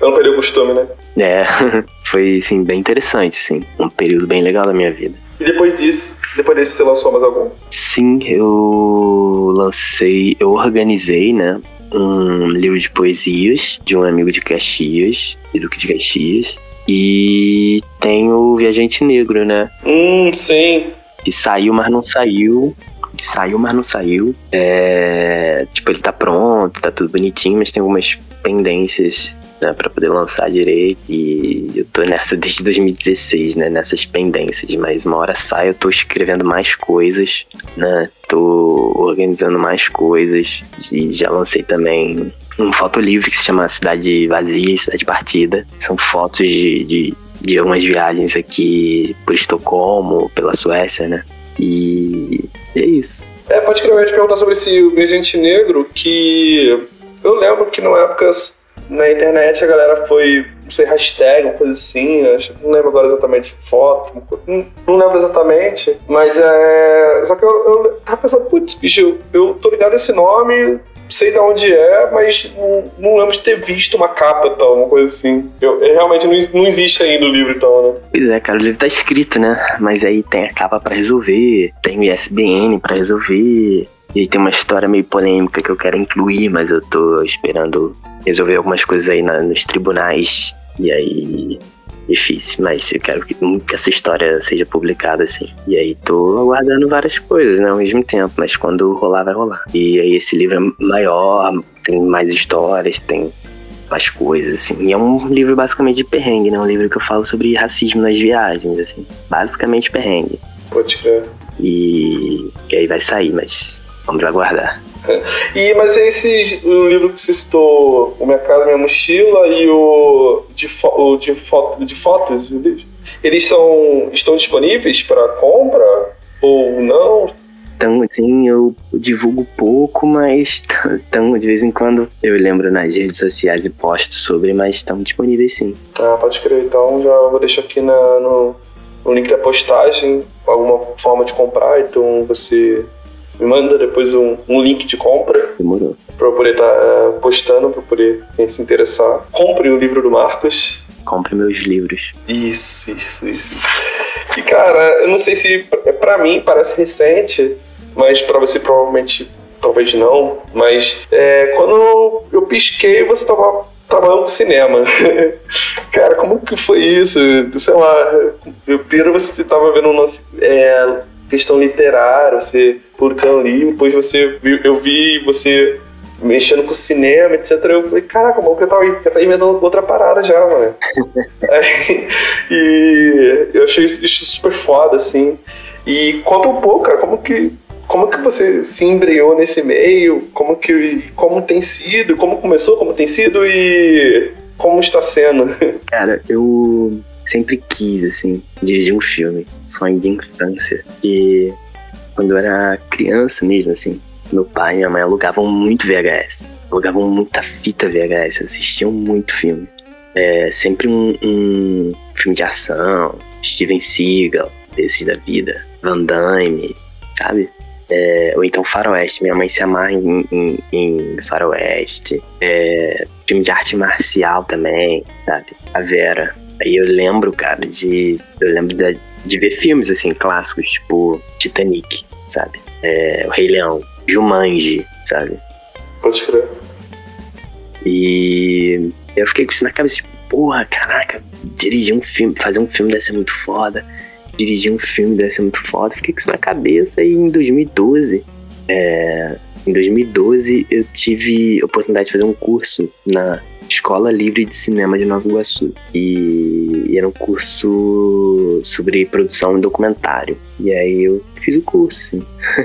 não perdeu o costume, né? É, foi, assim, bem interessante, assim. Um período bem legal da minha vida. E depois disso, depois desse você lançou mais algum? Sim, eu lancei, eu organizei, né, um livro de poesias de um amigo de Caxias, de Duque de Caxias. E tem o Viajante Negro, né? Hum, sim. Que saiu, mas não saiu. Que saiu, mas não saiu. É... Tipo, ele tá pronto, tá tudo bonitinho, mas tem algumas pendências né, para poder lançar direito. E eu tô nessa desde 2016, né, nessas pendências. Mas uma hora sai, eu tô escrevendo mais coisas, né, tô organizando mais coisas. E já lancei também um fotolivro que se chama Cidade Vazia e Cidade Partida. São fotos de, de, de algumas viagens aqui por Estocolmo, pela Suécia, né? E é isso. É, pode crer, eu ia te perguntar sobre esse Viajante Negro, que eu lembro que na época na internet a galera foi, não sei, hashtag, uma coisa assim, não lembro agora exatamente, foto, não, não lembro exatamente, mas é. Só que eu, eu tava pensando, putz, bicho, eu, eu tô ligado a esse nome, sei de onde é, mas não, não, lembro de ter visto uma capa tal, uma coisa assim. Eu, eu realmente não, não, existe ainda o livro tal, né? Pois é, cara, o livro tá escrito, né? Mas aí tem a capa para resolver, tem o ISBN para resolver. E tem uma história meio polêmica que eu quero incluir, mas eu tô esperando resolver algumas coisas aí na, nos tribunais. E aí. Difícil, mas eu quero que nunca essa história seja publicada assim. E aí tô aguardando várias coisas, né, ao mesmo tempo, mas quando rolar, vai rolar. E aí esse livro é maior, tem mais histórias, tem mais coisas, assim. E é um livro basicamente de perrengue, né? Um livro que eu falo sobre racismo nas viagens, assim. Basicamente perrengue. Pode crer. E, e aí vai sair, mas Vamos aguardar. E, mas esse o livro que você citou, O Minha Casa, Minha Mochila e o de, fo, o de, foto, de fotos, eles são, estão disponíveis para compra ou não? Então, assim, eu divulgo pouco, mas tão, de vez em quando eu lembro nas redes sociais e posto sobre, mas estão disponíveis sim. Ah, pode crer. Então já vou deixar aqui na, no, no link da postagem alguma forma de comprar, então você me manda depois um, um link de compra. Demorou. Pra eu poder estar tá, uh, postando, pra poder quem se interessar. Compre o livro do Marcos. Compre meus livros. Isso, isso, isso. E cara, eu não sei se para mim parece recente, mas para você provavelmente talvez não. Mas é, quando eu pisquei, você tava trabalhando com cinema. cara, como que foi isso? Sei lá, eu primeiro você tava vendo um lance. É, questão literária, você publicando livro, depois você eu vi você mexendo com cinema, etc. Eu falei, caraca, que eu tava, eu tava inventando outra parada já, mano. e eu achei isso super foda, assim. E conta um pouco, cara, como que como que você se embreou nesse meio? Como que como tem sido? Como começou? Como tem sido e como está sendo? Cara, eu sempre quis, assim, dirigir um filme. Sonho de infância. E quando eu era criança mesmo, assim, meu pai e minha mãe alugavam muito VHS. Alugavam muita fita VHS, assistiam muito filme. É, sempre um, um filme de ação, Steven Seagal, desses da vida, Van Damme, sabe? É, ou então Faroeste, minha mãe se amarra em, em, em Faroeste. É, filme de arte marcial também, sabe? A Vera, Aí eu lembro, cara, de. Eu lembro de, de ver filmes, assim, clássicos, tipo Titanic, sabe? É, o Rei Leão, Jumanji, sabe? Pode crer. E eu fiquei com isso na cabeça, tipo, porra, caraca, dirigir um filme, fazer um filme deve ser muito foda. Dirigir um filme deve ser muito foda. Fiquei com isso na cabeça e em 2012, é, em 2012 eu tive a oportunidade de fazer um curso na Escola Livre de Cinema de Nova Iguaçu. E, era um curso sobre produção e documentário. E aí eu fiz o curso, assim.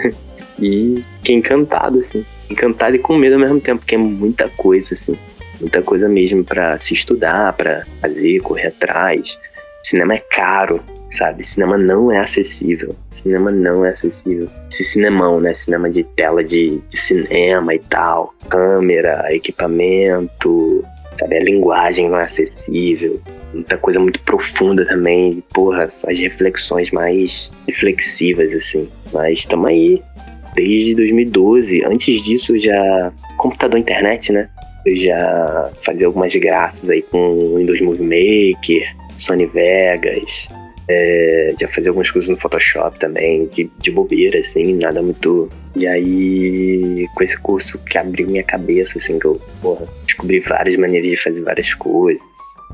e fiquei encantado, assim. Encantado e com medo ao mesmo tempo, porque é muita coisa, assim. Muita coisa mesmo para se estudar, para fazer, correr atrás. Cinema é caro, sabe? Cinema não é acessível. Cinema não é acessível. Esse cinemão, né? Cinema de tela de, de cinema e tal. Câmera, equipamento, sabe? A linguagem não é acessível. Muita coisa muito profunda também. Porra, as reflexões mais reflexivas, assim. Mas estamos aí. Desde 2012. Antes disso, já. Computador internet, né? Eu já fazia algumas graças aí com Windows Movie Maker, Sony Vegas, é, já fazia algumas coisas no Photoshop também, de, de bobeira, assim, nada muito. E aí, com esse curso que abriu minha cabeça, assim, que eu, porra, descobri várias maneiras de fazer várias coisas.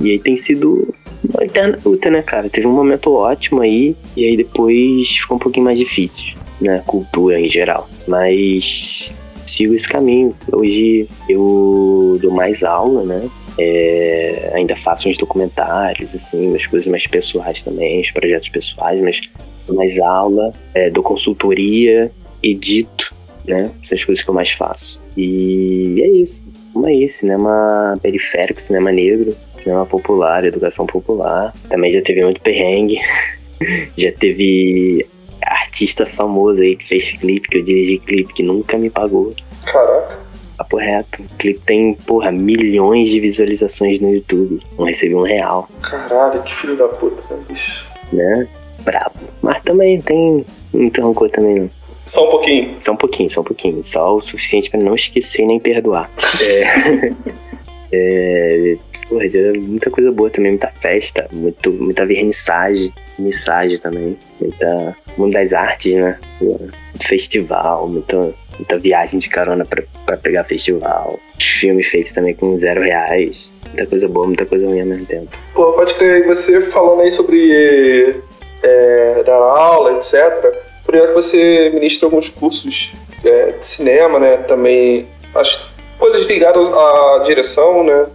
E aí tem sido uma eterna luta, né, cara? Teve um momento ótimo aí, e aí depois ficou um pouquinho mais difícil, né? Cultura em geral. Mas sigo esse caminho. Hoje eu dou mais aula, né? É, ainda faço uns documentários, assim, umas coisas mais pessoais também, uns projetos pessoais, mas mais aula, é, dou consultoria, edito, né? São as coisas que eu mais faço. E é isso. Vamos aí, cinema periférico, cinema negro, cinema popular, educação popular. Também já teve muito perrengue. já teve artista famoso aí que fez clipe, que eu dirigi clipe, que nunca me pagou. Caraca. Papo reto. O clipe tem, porra, milhões de visualizações no YouTube. Não recebi um real. Caralho, que filho da puta, né, bicho? Né? Brabo. Mas também tem muito rancor também, não. Só um pouquinho. Só um pouquinho, só um pouquinho. Só o suficiente para não esquecer nem perdoar. É. é porra, muita coisa boa também, muita festa, muito, muita vernissagem, vernissagem também, muita mundo das artes, né? Muito festival, muita muita viagem de carona pra pegar festival. Filmes feitos também com zero reais. Muita coisa boa, muita coisa ruim ao mesmo tempo. Pô, pode crer, você falando aí sobre é, dar aula, etc. Por exemplo, você ministra alguns cursos é, de cinema, né? Também as coisas ligadas à direção, né?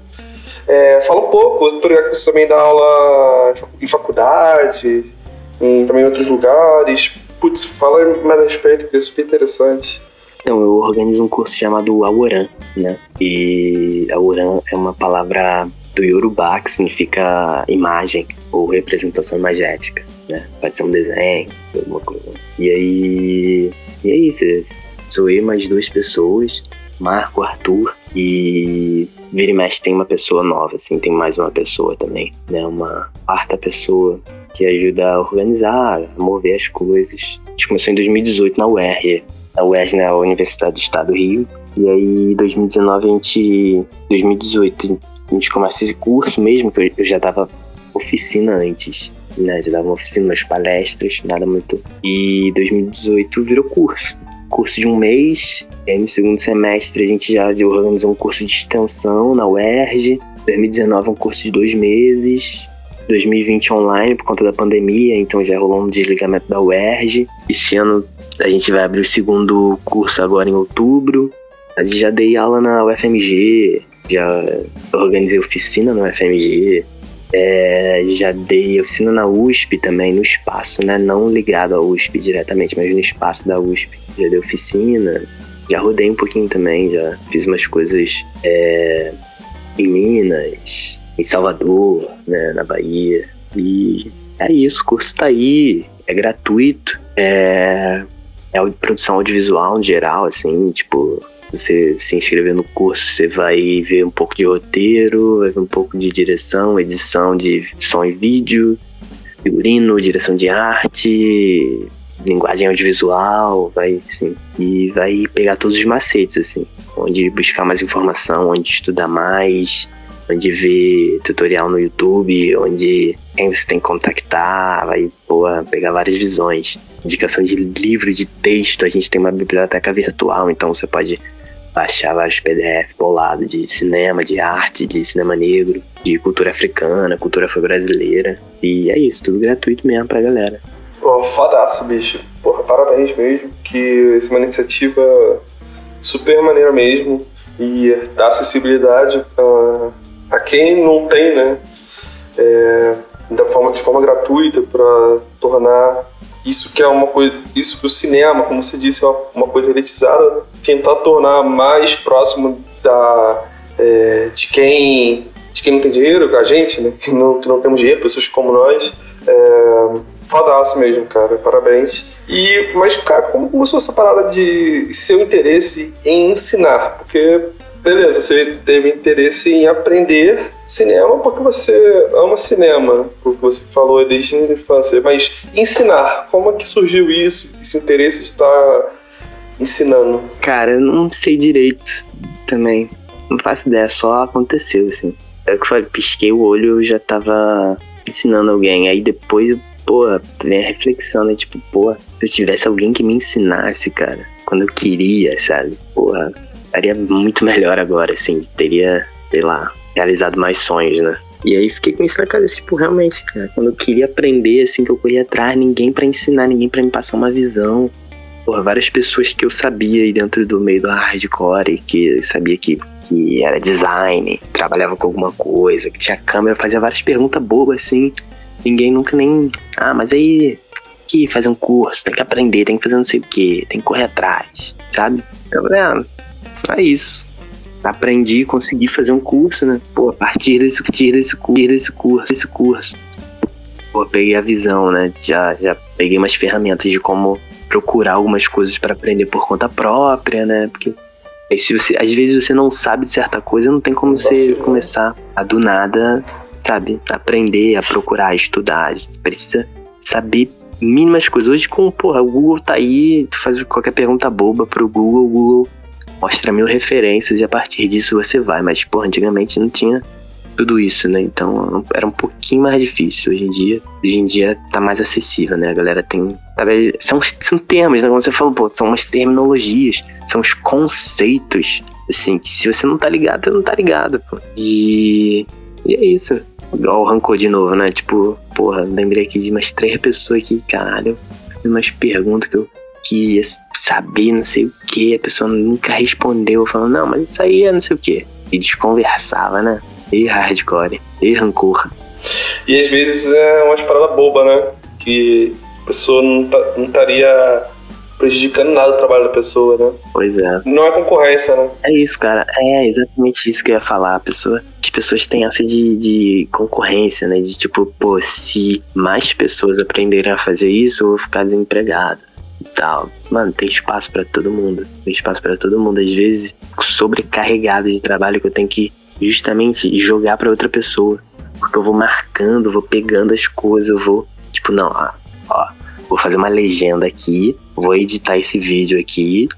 É, fala um pouco, por exemplo, você também dá aula em faculdade, em também em outros lugares. Putz, fala mais a respeito, que é super interessante. Então, eu organizo um curso chamado Aoran, né? E Aoran é uma palavra do Yorubá que significa imagem ou representação imagética, né? Pode ser um desenho, alguma coisa. E aí, e é isso. Sou eu mais duas pessoas, Marco, Arthur e vira e mexe tem uma pessoa nova, assim, tem mais uma pessoa também, né? Uma quarta pessoa que ajuda a organizar, a mover as coisas. A gente começou em 2018 na UERJ, na UERJ, na Universidade do Estado do Rio. E aí, em 2019, a gente. 2018, a gente começa esse curso mesmo, que eu já dava oficina antes, né? Já dava oficina, umas palestras, nada muito. E 2018 virou curso. Curso de um mês, e aí no segundo semestre a gente já organizou um curso de extensão na UERJ. 2019 um curso de dois meses. 2020 online por conta da pandemia, então já rolou um desligamento da UERJ. Esse ano a gente vai abrir o segundo curso agora em outubro. A gente já dei aula na UFMG, já organizei oficina na UFMG, é, já dei oficina na USP também, no espaço, né? Não ligado à USP diretamente, mas no espaço da USP. Já dei oficina, já rodei um pouquinho também, já fiz umas coisas é, em Minas, em Salvador, né? Na Bahia. E é isso, o curso tá aí, é gratuito. É, é produção audiovisual em geral, assim, tipo, você se inscrever no curso, você vai ver um pouco de roteiro, vai ver um pouco de direção, edição de som e vídeo, figurino, direção de arte, linguagem audiovisual, vai, assim, e vai pegar todos os macetes, assim, onde buscar mais informação, onde estudar mais, onde ver tutorial no YouTube, onde quem você tem que contactar, vai pô, pegar várias visões. Indicação de livro, de texto, a gente tem uma biblioteca virtual, então você pode baixar vários PDF bolados de cinema, de arte, de cinema negro, de cultura africana, cultura afro-brasileira. E é isso, tudo gratuito mesmo pra galera. Pô, fodaço, bicho. Porra, parabéns mesmo, que essa é uma iniciativa super maneira mesmo. e dar acessibilidade a, a quem não tem, né? É, da forma, de forma gratuita para tornar isso que é uma coisa, isso que o cinema, como você disse, é uma coisa elitizada, tentar tornar mais próximo da é, de quem de quem não tem dinheiro, a gente, né, que não, que não temos dinheiro, pessoas como nós, é, fodaço mesmo, cara, parabéns. E, mas, cara, como começou essa parada de seu interesse em ensinar? Porque beleza, você teve interesse em aprender cinema porque você ama cinema, porque você falou desde a infância, mas ensinar, como é que surgiu isso, esse interesse de estar ensinando? Cara, eu não sei direito também, não faço ideia, só aconteceu, assim. É que eu falei, pisquei o olho, eu já tava ensinando alguém, aí depois, pô, vem a reflexão, né, tipo, pô, se eu tivesse alguém que me ensinasse, cara, quando eu queria, sabe, porra estaria muito melhor agora, assim, teria, sei lá, realizado mais sonhos, né? E aí fiquei com isso na cabeça, tipo, realmente, cara, quando eu queria aprender, assim, que eu corria atrás, ninguém para ensinar, ninguém para me passar uma visão. Porra, várias pessoas que eu sabia aí dentro do meio do hardcore, que eu sabia que, que era design, trabalhava com alguma coisa, que tinha câmera, fazia várias perguntas bobas, assim. Ninguém nunca nem. Ah, mas aí. Que fazer um curso, tem que aprender, tem que fazer não sei o que, tem que correr atrás, sabe? Eu falei, ah, é isso. Aprendi, consegui fazer um curso, né? Pô, a partir desse, partir desse curso, desse curso, desse curso. Pô, peguei a visão, né? Já, já peguei umas ferramentas de como procurar algumas coisas para aprender por conta própria, né? Porque se você, às vezes você não sabe de certa coisa, não tem como você começar a do nada, sabe? Aprender, a procurar, a estudar. Você precisa saber mínimas coisas. Hoje, com, porra, o Google tá aí, tu faz qualquer pergunta boba pro Google, o Google mostra mil referências e a partir disso você vai. Mas, pô, antigamente não tinha tudo isso, né? Então era um pouquinho mais difícil. Hoje em dia, hoje em dia tá mais acessível, né? A galera tem. São, são termos, né? Como você falou, pô, são umas terminologias, são os conceitos, assim, que se você não tá ligado, você não tá ligado, pô. E, e é isso. Igual o rancor de novo, né? Tipo, porra, lembrei aqui de umas três pessoas aqui, caralho, umas perguntas que eu que saber não sei o que, a pessoa nunca respondeu, falando, não, mas isso aí é não sei o que. E desconversava, né? E hardcore, e rancor. E às vezes é umas paradas bobas, né? Que a pessoa não tá, estaria prejudicando nada o trabalho da pessoa, né? Pois é. Não é concorrência, né? É isso, cara. É exatamente isso que eu ia falar. A pessoa, as pessoas têm essa de, de concorrência, né? De tipo, pô, se mais pessoas aprenderem a fazer isso, eu vou ficar desempregado tal. Mano, tem espaço para todo mundo. Tem espaço para todo mundo. Às vezes, sobrecarregado de trabalho que eu tenho que justamente jogar para outra pessoa. Porque eu vou marcando, vou pegando as coisas, eu vou, tipo, não, ó, ó, vou fazer uma legenda aqui, vou editar esse vídeo aqui.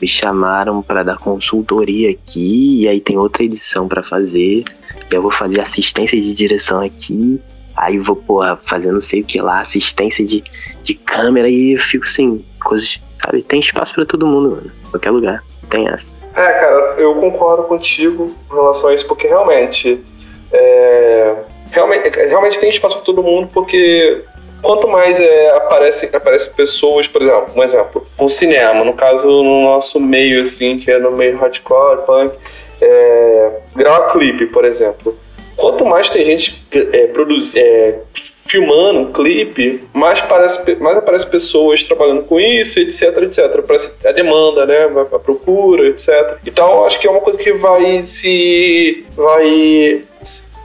Me chamaram para dar consultoria aqui, e aí tem outra edição para fazer. E eu vou fazer assistência de direção aqui. Aí vou, porra, fazer não sei o que lá, assistência de, de câmera, e eu fico assim, coisas, sabe? Tem espaço para todo mundo, mano. Qualquer lugar. Tem essa. É, cara, eu concordo contigo em relação a isso, porque realmente. É, realmente, realmente tem espaço para todo mundo, porque quanto mais é, aparece, aparece pessoas, por exemplo, um exemplo, um cinema, no caso no nosso meio, assim, que é no meio hardcore, punk, é, gravar clipe, por exemplo. Quanto mais tem gente é, produz, é, filmando um clipe, mais, parece, mais aparece pessoas trabalhando com isso, etc, etc. Aparece a demanda, né? A procura, etc. Então, acho que é uma coisa que vai se... vai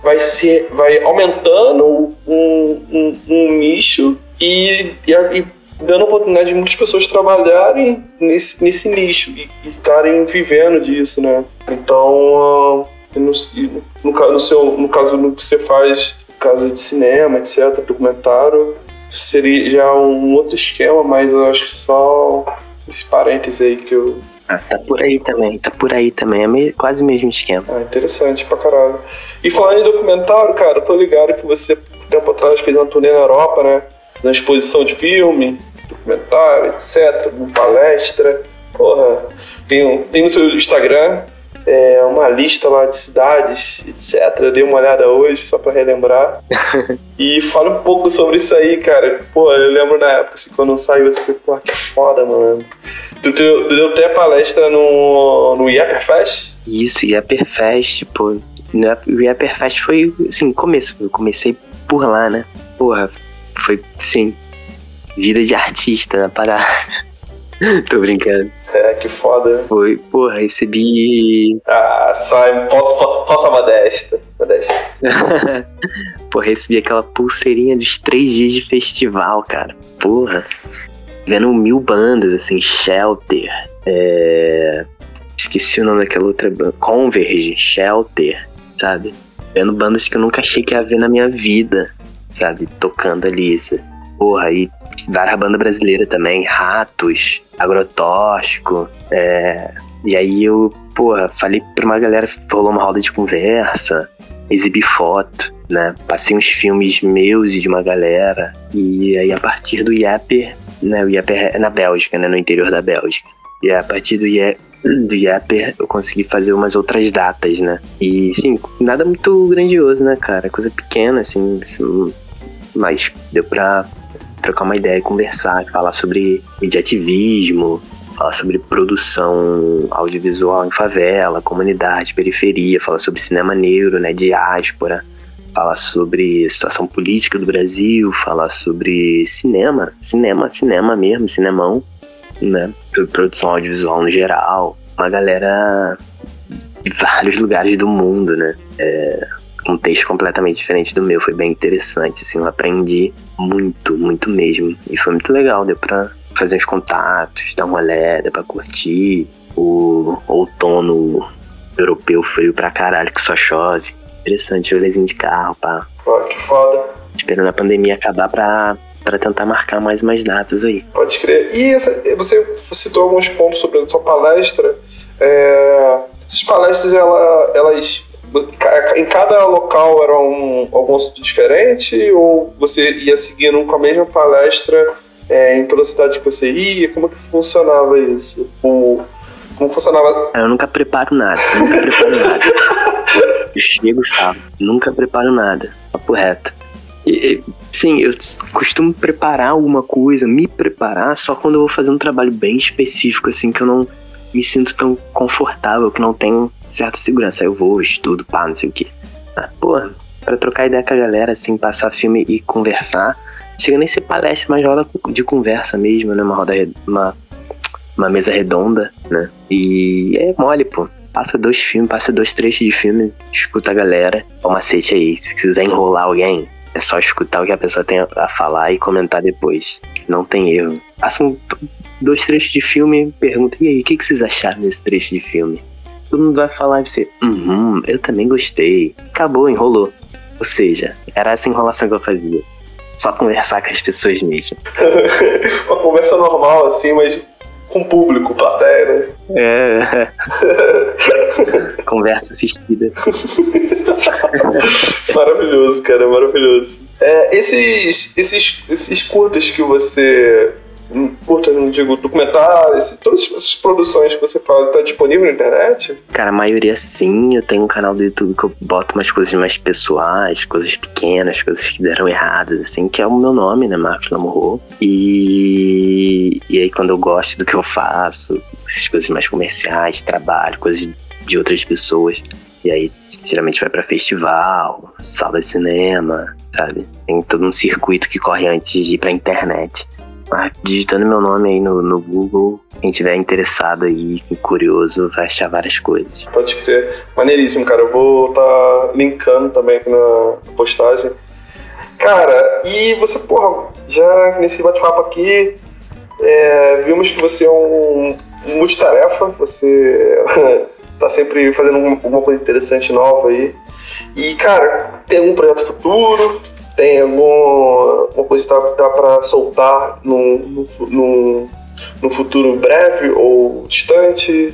vai se vai aumentando um, um, um nicho e, e, e, dando oportunidade de muitas pessoas trabalharem nesse, nesse nicho e, e estarem vivendo disso, né? Então, uh, no, no, no, seu, no caso no que você faz casa de cinema, etc., documentário, seria já um outro esquema, mas eu acho que só esse parêntese aí que eu. Ah, tá por aí também, tá por aí também, é meio, quase o mesmo esquema. Ah, interessante pra caralho. E falando em documentário, cara, eu tô ligado que você, tempo atrás, fez uma turnê na Europa, né? Na exposição de filme, documentário, etc., palestra. Porra, tem, tem no seu Instagram, é, uma lista lá de cidades, etc. Eu dei uma olhada hoje só para relembrar. e fala um pouco sobre isso aí, cara. Pô, eu lembro na época, assim, quando saiu, eu falei, pô, que foda, mano. Tu deu, deu até palestra no, no Fest? Isso, Fest, pô. O Fest foi, assim, começo. Eu comecei por lá, né? Porra, foi, sim, vida de artista na parada. Tô brincando. É, que foda. Foi, porra, recebi. Ah, sai, posso, posso a modesta. Modesta. porra, recebi aquela pulseirinha dos três dias de festival, cara. Porra. Vendo mil bandas, assim, Shelter. É... Esqueci o nome daquela outra banda. Converge, Shelter, sabe? Vendo bandas que eu nunca achei que ia ver na minha vida, sabe? Tocando ali. Porra, e várias bandas brasileiras também, Ratos, Agrotóxico. É... E aí eu, porra, falei pra uma galera, rolou uma roda de conversa, exibi foto, né? Passei uns filmes meus e de uma galera. E aí a partir do Yapper, né? O Yapper é na Bélgica, né? No interior da Bélgica. E a partir do Yapper do Yapper eu consegui fazer umas outras datas, né? E, sim, nada muito grandioso, né, cara? Coisa pequena, assim, assim mas deu pra trocar uma ideia, conversar, falar sobre mediativismo, falar sobre produção audiovisual em favela, comunidade, periferia, falar sobre cinema negro, né, diáspora, falar sobre situação política do Brasil, falar sobre cinema, cinema, cinema mesmo, cinemão, né, sobre produção audiovisual no geral, uma galera de vários lugares do mundo, né, é, um texto completamente diferente do meu. Foi bem interessante, assim, eu aprendi muito, muito mesmo. E foi muito legal, deu pra fazer uns contatos, dar uma olhada, pra curtir o outono europeu frio pra caralho, que só chove. Interessante, rolezinho de carro, pá. Pô, que foda. Esperando a pandemia acabar pra, pra tentar marcar mais umas datas aí. Pode crer. E essa, você citou alguns pontos sobre a sua palestra. É, essas palestras, ela, elas em cada local era um, algum assunto diferente ou você ia seguindo com a mesma palestra é, em toda a cidade que você ia? Como que funcionava isso? O, como funcionava? Eu nunca preparo nada, nunca preparo nada. Eu chego, falo, nunca preparo nada. Papo reto. E, sim, eu costumo preparar alguma coisa, me preparar só quando eu vou fazer um trabalho bem específico, assim, que eu não me sinto tão confortável, que não tenho certa segurança. Eu vou, estudo, pá, não sei o quê. Ah, porra, pra trocar ideia com a galera, assim, passar filme e conversar. Chega nem ser palestra, mas roda de conversa mesmo, né? Uma roda, uma, uma mesa redonda, né? E é mole, pô. Passa dois filmes, passa dois trechos de filme, escuta a galera. É macete aí. Se quiser enrolar alguém, é só escutar o que a pessoa tem a falar e comentar depois. Não tem erro. Passa um, dois trechos de filme, pergunta, e aí, o que, que vocês acharam desse trecho de filme? Todo mundo vai falar e você, uhum, eu também gostei. Acabou, enrolou. Ou seja, era essa enrolação que eu fazia. Só conversar com as pessoas mesmo. Uma conversa normal, assim, mas com público, plateia, né? É. Conversa assistida. maravilhoso, cara, maravilhoso. É, esses, esses, esses curtas que você curta, não digo documentários, todas essas produções que você faz, tá disponível na internet? Cara, a maioria sim. Eu tenho um canal do YouTube que eu boto umas coisas mais pessoais, coisas pequenas, coisas que deram erradas, assim, que é o meu nome, né, Marcos Lamorro. E, e aí quando eu gosto do que eu faço, as coisas mais comerciais, trabalho, coisas de outras pessoas, e aí geralmente vai para festival, sala de cinema, sabe? Tem todo um circuito que corre antes de ir pra internet. Ah, digitando meu nome aí no, no Google, quem tiver interessado aí, curioso, vai achar várias coisas. Pode crer. Maneiríssimo, cara. Eu vou estar tá linkando também aqui na postagem. Cara, e você, porra, já nesse bate-papo aqui, é, vimos que você é um, um multitarefa, você tá sempre fazendo alguma coisa interessante nova aí. E, cara, tem algum projeto futuro? Tem alguma coisa que tá, tá para soltar no, no, futuro breve ou distante?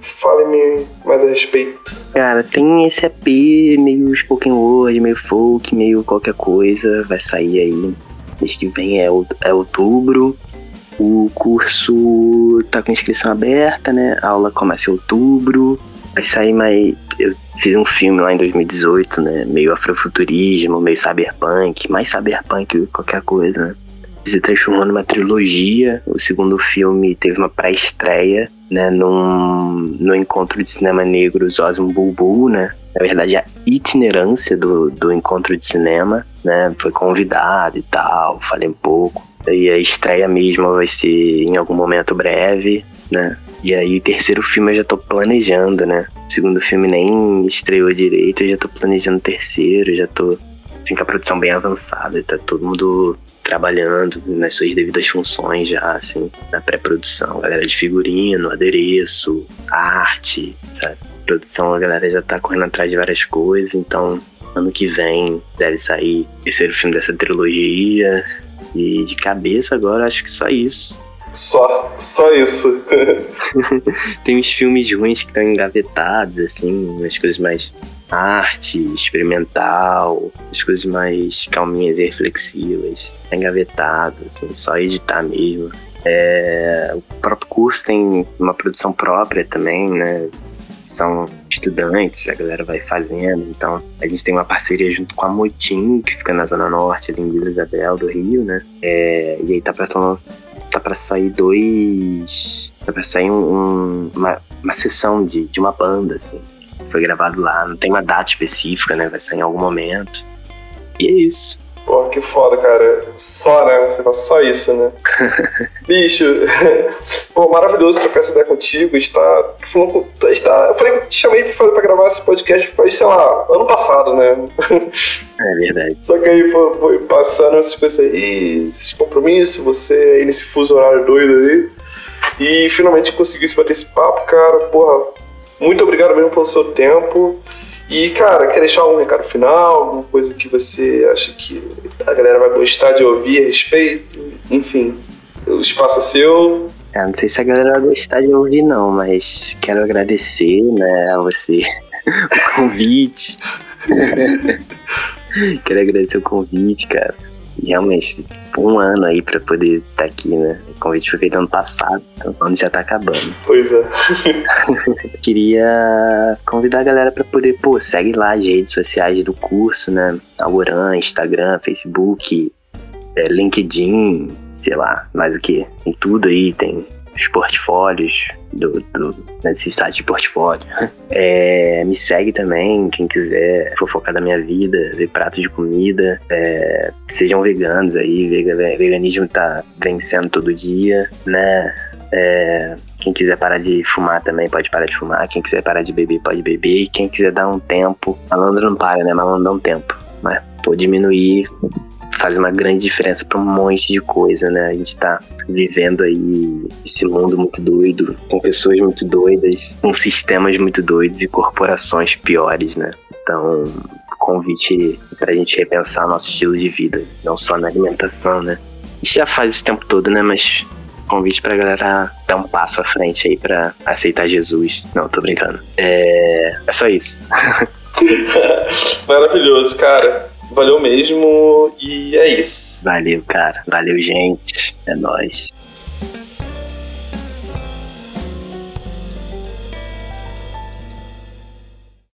Fale-me mais a respeito. Cara, tem esse EP meio spoken word, meio folk, meio qualquer coisa. Vai sair aí. Mês que vem é, é outubro. O curso tá com inscrição aberta, né? A aula começa em outubro. Vai sair mais. Eu fiz um filme lá em 2018, né? Meio afrofuturismo, meio cyberpunk, mais cyberpunk que qualquer coisa, né? se transformou numa trilogia. O segundo filme teve uma pré-estreia, né, num, no encontro de cinema negro Zosmo Bulbul, né? Na verdade, a itinerância do, do encontro de cinema, né? Foi convidado e tal, falei um pouco. E a estreia mesmo vai ser em algum momento breve, né? E aí terceiro filme eu já tô planejando, né? Segundo filme nem estreou direito, eu já tô planejando terceiro, já tô assim com a produção bem avançada, tá todo mundo trabalhando nas suas devidas funções já, assim, na pré-produção. Galera de figurino, adereço, arte, sabe? Produção, a galera já tá correndo atrás de várias coisas, então ano que vem deve sair terceiro filme dessa trilogia. E de cabeça agora acho que só isso. Só, só isso. Tem uns filmes ruins que estão engavetados, assim, umas coisas mais arte, experimental, as coisas mais calminhas e reflexivas. Tá engavetado, assim, só editar mesmo. É, o próprio curso tem uma produção própria também, né? São estudantes, a galera vai fazendo. Então, a gente tem uma parceria junto com a Motim, que fica na Zona Norte, ali em Vila Isabel, do Rio, né? É, e aí tá pra, tá pra sair dois. Tá pra sair um, um, uma, uma sessão de, de uma banda, assim. Foi gravado lá, não tem uma data específica, né? Vai sair em algum momento. E é isso. Pô, que foda, cara. Só, né? Você faz só isso, né? Bicho, pô, maravilhoso trocar essa ideia contigo. Está falando com. Está, eu falei te chamei pra, fazer, pra gravar esse podcast foi, sei lá, ano passado, né? É verdade. Só que aí foi passando essas coisas aí, esses compromissos, você aí nesse fuso horário doido aí. E finalmente conseguiu se bater esse papo, cara. Porra, muito obrigado mesmo pelo seu tempo. E, cara, quer deixar um recado final? Alguma coisa que você acha que a galera vai gostar de ouvir a respeito? Enfim, o espaço é seu. É, não sei se a galera vai gostar de ouvir, não, mas quero agradecer, né, a você o convite. quero agradecer o convite, cara realmente, um ano aí pra poder estar tá aqui, né? O convite foi feito ano passado, então o ano já tá acabando. Pois é. Queria convidar a galera pra poder, pô, segue lá as redes sociais do curso, né? Algoran, Instagram, Facebook, é, LinkedIn, sei lá, mais o que. Tem tudo aí, tem os portfólios do, do, de portfólio. É, me segue também, quem quiser fofocar da minha vida, ver pratos de comida. É, sejam veganos aí, veganismo tá vencendo todo dia, né? É, quem quiser parar de fumar também pode parar de fumar. Quem quiser parar de beber pode beber. E quem quiser dar um tempo, malandro não para, né? Malandro dá um tempo. Mas pô, diminuir faz uma grande diferença para um monte de coisa, né? A gente tá vivendo aí esse mundo muito doido, com pessoas muito doidas, com sistemas muito doidos e corporações piores, né? Então, convite para a gente repensar nosso estilo de vida, não só na alimentação, né? A gente já faz isso o tempo todo, né? Mas convite pra galera dar um passo à frente aí pra aceitar Jesus. Não, tô brincando. É, é só isso. Maravilhoso, cara. Valeu mesmo e é isso. Valeu, cara. Valeu, gente. É nóis.